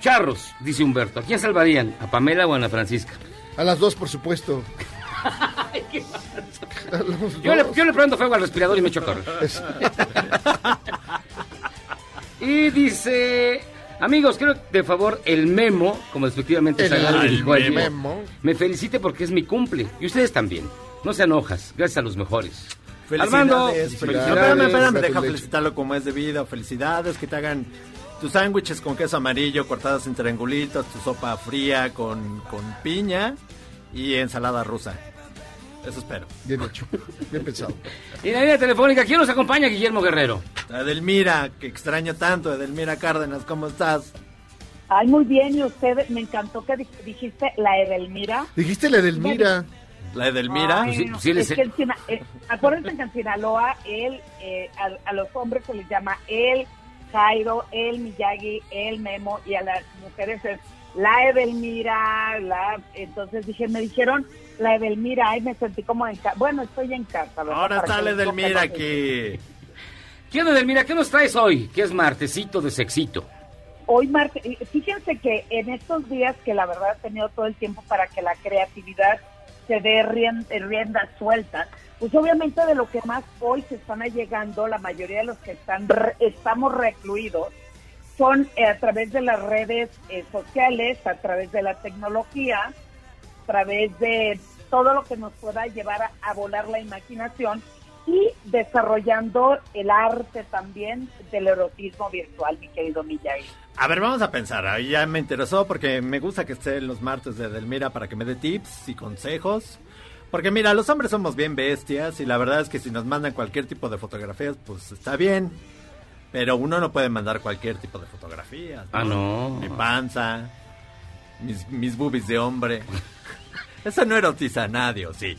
charros, dice Humberto. ¿A quién salvarían? ¿A Pamela o a Ana Francisca? A las dos, por supuesto. Yo le, yo le prendo fuego al respirador y me echo a correr. y dice, amigos, quiero de favor el memo, como efectivamente el dijo ayer, memo. me felicite porque es mi cumple. Y ustedes también. No sean hojas, gracias a los mejores. Felicidades. Armando, felicidades. felicidades. No, espérame, espérame, deja felicitarlo como es debido. Felicidades, que te hagan tus sándwiches con queso amarillo cortados en triangulitos, tu sopa fría con, con piña y ensalada rusa. Eso espero. Bien hecho, bien pensado. Y en la línea telefónica, ¿quién nos acompaña? Guillermo Guerrero. Edelmira, que extraño tanto. Edelmira Cárdenas, ¿cómo estás? Ay, muy bien, y usted, me encantó que di- dijiste la Edelmira. Dijiste la Edelmira. La Edelmira. Ay, Pues sí, es- que en Sina- eh, acuérdense que en Sinaloa, él, eh, a, a los hombres se les llama el Jairo, el Miyagi, el Memo, y a las mujeres es la Edelmira, la... Entonces dije, me dijeron la Edelmira, ay, me sentí como en casa. Bueno, estoy en casa, ¿verdad? Ahora Para está la Edelmira aquí. que- ¿Quién Edelmira? ¿Qué nos traes hoy? Que es martesito de sexito. Hoy, Marte, fíjense que en estos días que la verdad he tenido todo el tiempo para que la creatividad se dé rien- rienda suelta, pues obviamente de lo que más hoy se están allegando, la mayoría de los que están re- estamos recluidos, son eh, a través de las redes eh, sociales, a través de la tecnología, través de todo lo que nos pueda llevar a, a volar la imaginación y desarrollando el arte también del erotismo virtual, mi querido. A ver, vamos a pensar. Ahí ya me interesó porque me gusta que esté los martes de Edelmira para que me dé tips y consejos. Porque mira, los hombres somos bien bestias y la verdad es que si nos mandan cualquier tipo de fotografías, pues está bien. Pero uno no puede mandar cualquier tipo de fotografías. Ah, no. Mi panza, mis, mis boobies de hombre. Eso no erotiza a nadie, ¿o sí?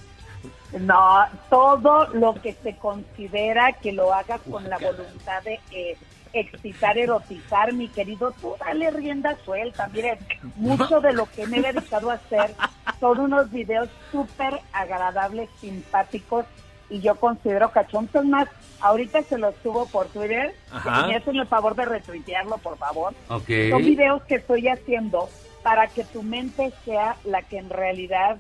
No, todo lo que se considera que lo hagas con la voluntad de eh, excitar, erotizar, mi querido, tú dale rienda suelta. Miren, mucho de lo que me he dedicado a hacer son unos videos súper agradables, simpáticos y yo considero cachontos más. Ahorita se los subo por Twitter. Y me hacen el favor de retuitearlo, por favor. Ok. Son videos que estoy haciendo para que tu mente sea la que en realidad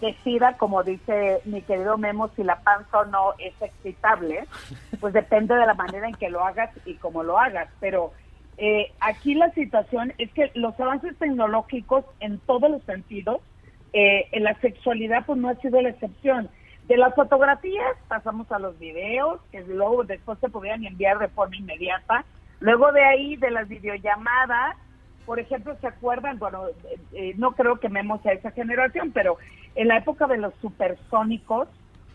decida, como dice mi querido Memo, si la panza o no es excitable, pues depende de la manera en que lo hagas y cómo lo hagas. Pero eh, aquí la situación es que los avances tecnológicos en todos los sentidos, eh, en la sexualidad pues no ha sido la excepción. De las fotografías pasamos a los videos, que luego después se podían enviar de forma inmediata. Luego de ahí, de las videollamadas, por ejemplo, ¿se acuerdan? Bueno, eh, eh, no creo que Memo sea esa generación, pero en la época de los supersónicos,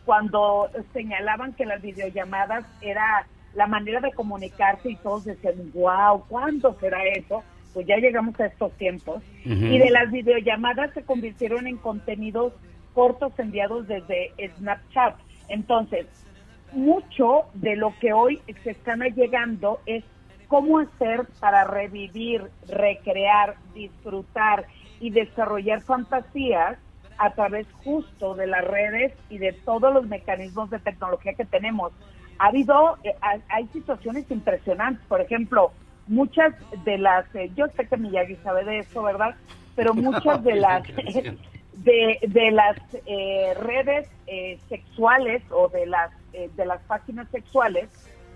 cuando señalaban que las videollamadas era la manera de comunicarse y todos decían, wow, ¿cuándo será eso? Pues ya llegamos a estos tiempos. Y de las videollamadas se convirtieron en contenidos cortos enviados desde Snapchat. Entonces, mucho de lo que hoy se están llegando es cómo hacer para revivir, recrear, disfrutar y desarrollar fantasías a través justo de las redes y de todos los mecanismos de tecnología que tenemos. Ha habido, eh, ha- hay situaciones impresionantes, por ejemplo, muchas de las, eh, yo sé que Miyagi sabe de eso, ¿verdad? Pero muchas de las de, de las eh, redes eh, sexuales o de las eh, de las páginas sexuales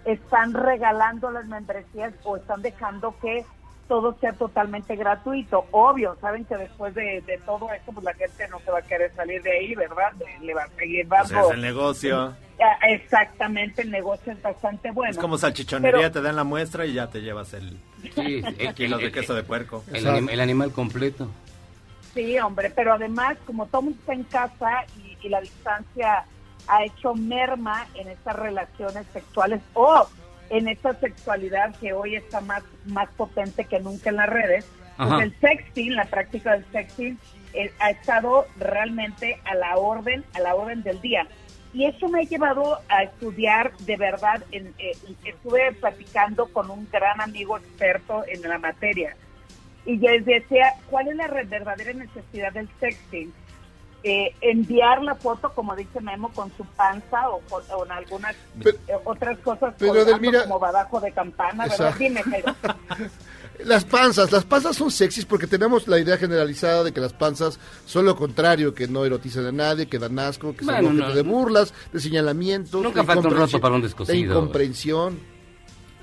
están regalando las membresías o están dejando que todo sea totalmente gratuito. Obvio, saben que después de, de todo esto, pues la gente no se va a querer salir de ahí, ¿verdad? Le va a seguir Pues dando. es el negocio. Exactamente, el negocio es bastante bueno. Es como salchichonería, Pero- te dan la muestra y ya te llevas el, Sí, el kilo de queso de puerco. El, anim- el animal completo. Sí, hombre, pero además, como todo mundo está en casa y, y la distancia ha hecho merma en estas relaciones sexuales o en esta sexualidad que hoy está más, más potente que nunca en las redes, pues el sexting, la práctica del sexting, eh, ha estado realmente a la orden, a la orden del día. Y eso me ha llevado a estudiar de verdad, en, eh, estuve platicando con un gran amigo experto en la materia y yo les decía, ¿cuál es la verdadera necesidad del sexting? Eh, enviar la foto, como dice Memo, con su panza o con, o en algunas eh, otras cosas pero, Edelmira- como badajo de campana, ¿verdad? Dime, Jairo. Las panzas, las panzas son sexys porque tenemos la idea generalizada de que las panzas son lo contrario, que no erotizan a nadie, que dan asco, que Bueno, son objeto no. de burlas, de señalamientos. Nunca de falta un incomprensión- rato para un De descosido. incomprensión.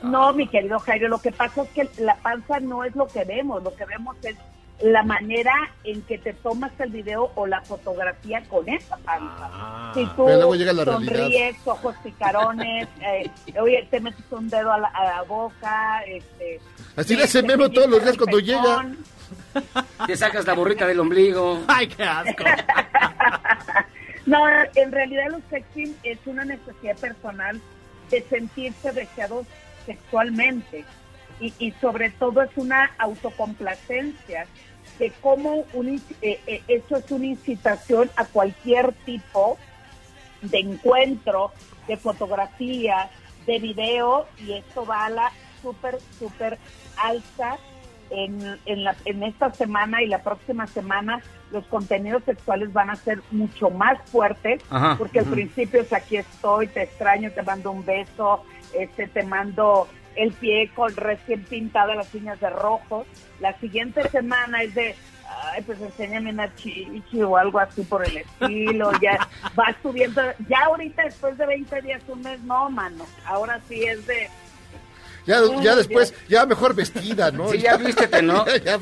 No, mi querido Jairo, lo que pasa es que la panza no es lo que vemos, lo que vemos es la manera en que te tomas el video o la fotografía con esa panza. si tú Pero luego llega la realidad. sonríes, ojos picarones, eh, oye, te metes un dedo a la, a la boca, este... Así le hace Memo todos los días cuando llega. Te sacas la borrita del ombligo. ¡Ay, qué asco! No, en realidad los sexting es una necesidad personal de sentirse deseados sexualmente y, y sobre todo es una autocomplacencia de cómo un, eh, eh, eso es una incitación a cualquier tipo de encuentro, de fotografía, de video y esto va a la súper, súper alza en, en, la- en esta semana y la próxima semana los contenidos sexuales van a ser mucho más fuertes Ajá. porque al principio es aquí estoy, te extraño, te mando un beso, este te mando el pie con recién pintada las uñas de rojo. La siguiente semana es de ay, pues enséñame una chichi o algo así por el estilo, ya va subiendo, ya ahorita después de 20 días, un mes, no, mano, ahora sí es de, Ya, ya después, ya mejor vestida, ¿no? Sí, ya vístete, ¿no? ya.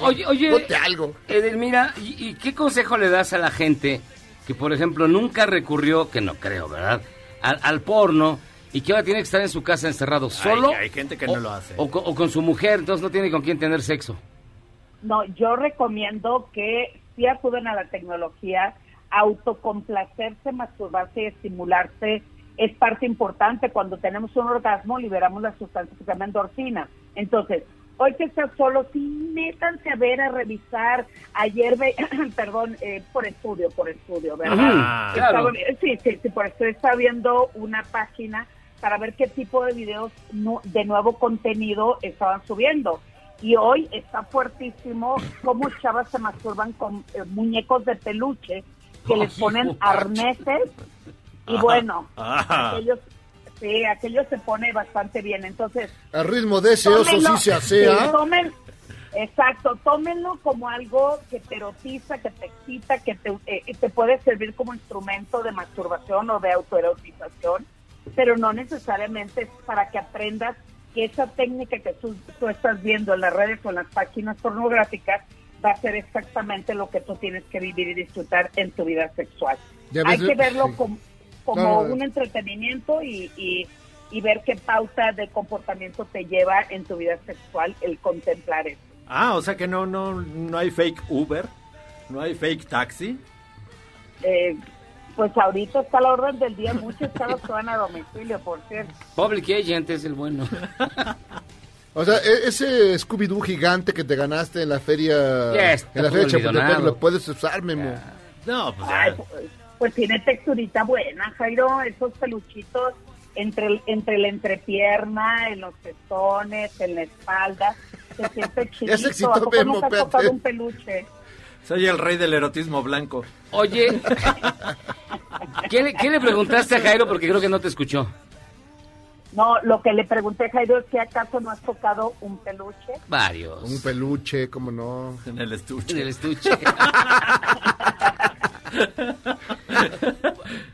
Oye, oye, Ponte algo. Edelmira, ¿y, y qué consejo le das a la gente que, por ejemplo, nunca recurrió, que no creo, ¿verdad?, al, al porno y que ahora tiene que estar en su casa encerrado solo? hay gente que no lo hace. O, co- o con su mujer, entonces no tiene con quién tener sexo. No, yo recomiendo que si acuden a la tecnología, autocomplacerse, masturbarse y estimularse es parte importante. Cuando tenemos un orgasmo, liberamos la sustancia que se llama endorfina. Entonces, hoy que estás solo, sí, métanse a ver, a revisar. Ayer, ve, perdón, eh, por estudio, por estudio, ¿verdad? Ajá, claro. Estaba- sí, sí, sí, por esto estaba viendo una página para ver qué tipo de videos de nuevo contenido estaban subiendo. Y hoy está fuertísimo cómo chavas se masturban con eh, muñecos de peluche que les ponen arneses y bueno, Ajá. aquellos, sí, aquello se pone bastante bien. Entonces, Al ritmo de ese oso sí se asea. sí, tomen- exacto, tómenlo como algo que te erotiza, que te excita, que te, eh, te puede servir como instrumento de masturbación o de autoerotización, pero no necesariamente es para que aprendas que esa técnica que tú, tú estás viendo en las redes o en las páginas pornográficas va a ser exactamente lo que tú tienes que vivir y disfrutar en tu vida sexual. Hay que verlo sí. como, como No, no, un entretenimiento y, y, y ver qué pauta de comportamiento te lleva en tu vida sexual el contemplar eso. Ah, o sea que no, no, no hay fake Uber, no hay fake taxi. Eh, pues ahorita está a la orden del día, muchos carros que van a domicilio, por cierto. Public Agent es el bueno. O sea, e- ese Scooby-Doo gigante que te ganaste en la feria, en la feria Chapultepec, lo puedes usar, Memo. No, pues Ay, pues, pues tiene texturita buena, Jairo, esos peluchitos entre, entre la entrepierna, en los pezones, en la espalda, se siente chiquito. ¿A poco Memo, un peluche? Soy el rey del erotismo blanco. Oye, ¿qué le, qué le preguntaste a Jairo? Porque creo que no te escuchó. No, lo que le pregunté, Jairo, es que acaso no has tocado un peluche. Varios. Un peluche, cómo no. En el estuche. En el estuche.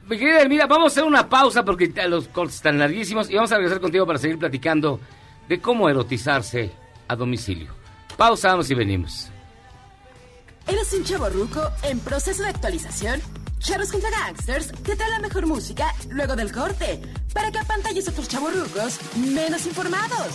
Mi querida Elmira, vamos a hacer una pausa porque los cortes están larguísimos y vamos a regresar contigo para seguir platicando de cómo erotizarse a domicilio. Pausa, vamos y venimos. ¿Eres un chavo ruco en proceso de actualización? Charros contra Gangsters te trae la mejor música luego del corte para que apantalles a otros chavos rucos menos informados.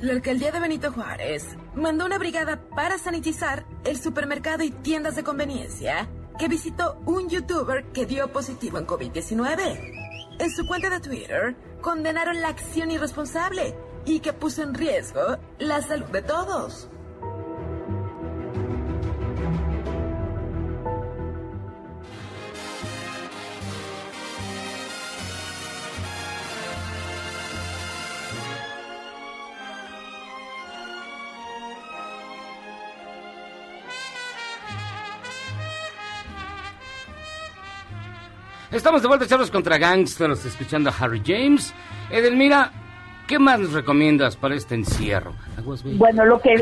La alcaldía de Benito Juárez mandó una brigada para sanitizar el supermercado y tiendas de conveniencia que visitó un youtuber que dio positivo en COVID-19. En su cuenta de Twitter condenaron la acción irresponsable y que puso en riesgo la salud de todos. Estamos de vuelta, Charlos contra Gangsters, escuchando a Harry James. Edelmira, ¿qué más nos recomiendas para este encierro? Bueno, lo que,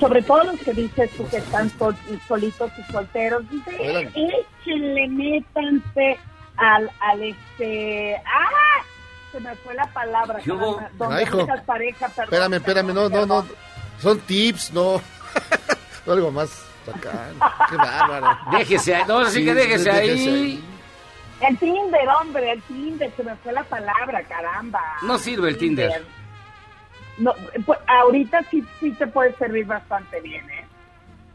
sobre todo los que dices tú que están sol- solitos y solteros, dice, échenle, métanse al, al este, ¡ah! Se me fue la palabra, ¿Qué hubo? caramba, donde Ay, hijo. muchas parejas, perdón, Espérame, espérame, no, no, no. Son tips, no. Algo más bacán. Qué bárbaro. Déjese ahí, no, así que déjese ahí. El Tinder, hombre, el Tinder, se me fue la palabra, caramba. No sirve el Tinder. No, pues, ahorita sí, sí te puede servir bastante bien, ¿eh?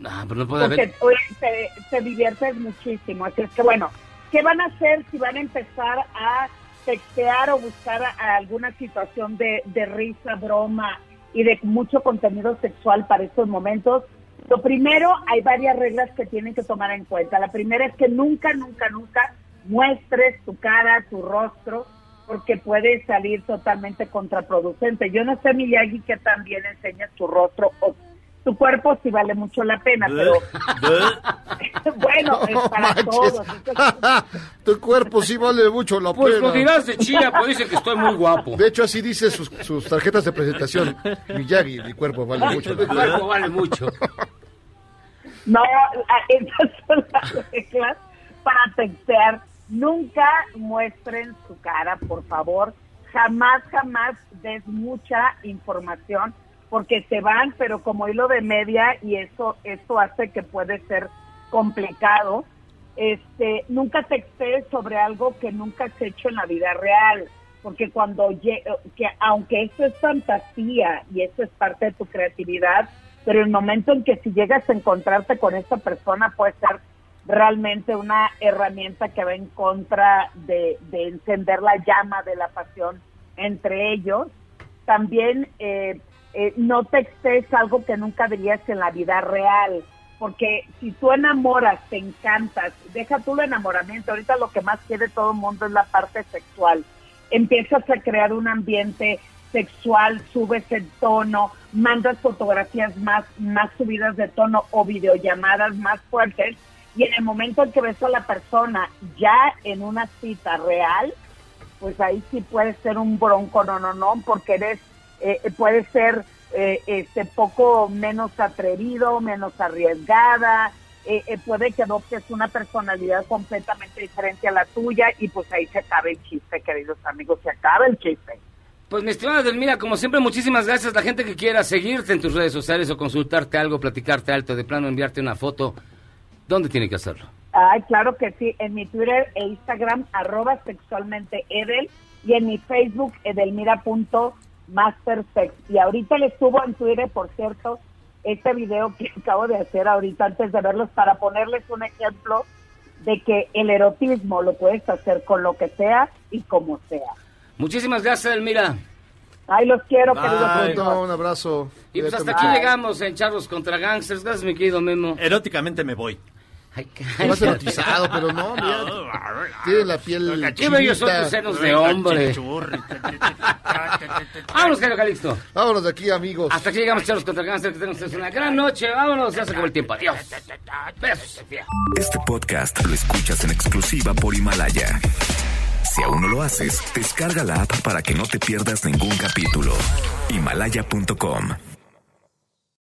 Ah, pero no puede Porque haber. oye, te, te diviertes muchísimo. Así es que, bueno, ¿qué van a hacer si van a empezar a textear o buscar a- a alguna situación de, de risa, broma y de mucho contenido sexual para estos momentos? Lo primero, hay varias reglas que tienen que tomar en cuenta. La primera es que nunca, nunca, nunca muestres tu cara, tu rostro, porque puede salir totalmente contraproducente. Yo no sé, Miyagi, que también enseñas tu rostro o tu cuerpo sí vale mucho la pena, pero bueno, es para manches. todos. tu cuerpo sí vale mucho la Pues pena. lo dirás de chía, pues dicen que estoy muy guapo. De hecho, así dice sus, sus tarjetas de presentación. Miyagi, mi cuerpo vale mucho. Mi cuerpo vale mucho. No, a- esas son las reglas para textear. Nunca muestren su cara, por favor. Jamás, jamás des mucha información porque se van, pero como hilo de media y eso, eso hace que puede ser complicado. Este, nunca textees sobre algo que nunca has hecho en la vida real, porque cuando lle- que aunque esto es fantasía y eso es parte de tu creatividad, pero el momento en que si llegas a encontrarte con esta persona puede ser realmente una herramienta que va en contra de, de encender la llama de la pasión entre ellos. También eh, eh, no textes algo que nunca verías en la vida real, porque si tú enamoras, te encantas, deja tú el enamoramiento, ahorita lo que más quiere todo el mundo es la parte sexual. Empiezas a crear un ambiente sexual, subes el tono, mandas fotografías más, más subidas de tono o videollamadas más fuertes y en el momento en que ves a la persona ya en una cita real, pues ahí sí puede ser un bronco, no, no, no, porque eres, eh, puede ser eh, este poco menos atrevido, menos arriesgada, eh, eh, puede que adoptes una personalidad completamente diferente a la tuya y pues ahí se acaba el chiste, queridos amigos, se acaba el chiste. Pues mi estimada Delmira, como siempre, muchísimas gracias. La gente que quiera seguirte en tus redes sociales o consultarte algo, platicarte alto, de plano enviarte una foto, ¿dónde tiene que hacerlo? Ay, claro que sí, en mi Twitter e Instagram, arroba sexualmente Edel, y en mi Facebook, edelmira.mastersex. Y ahorita les subo en Twitter, por cierto, este video que acabo de hacer ahorita antes de verlos para ponerles un ejemplo de que el erotismo lo puedes hacer con lo que sea y como sea. Muchísimas gracias, Delmira. Ay, los quiero, queridos amigos. Un abrazo. Y pues hasta aquí llegamos en Charlos contra Gangsters. Gracias, mi querido Memo. Eróticamente me voy. Vas erotizado, pero no, mira. Tiene la piel. Qué bellos son tus senos de hombre. Vámonos, querido Calixto. Vámonos de aquí, amigos. Hasta aquí llegamos, Charlos contra Gangsters. Que tengan ustedes una gran noche. Vámonos, ya se acabó el tiempo. Adiós. Besos. Este podcast lo escuchas en exclusiva por Himalaya. Si aún no lo haces, descarga la app para que no te pierdas ningún capítulo. Himalaya.com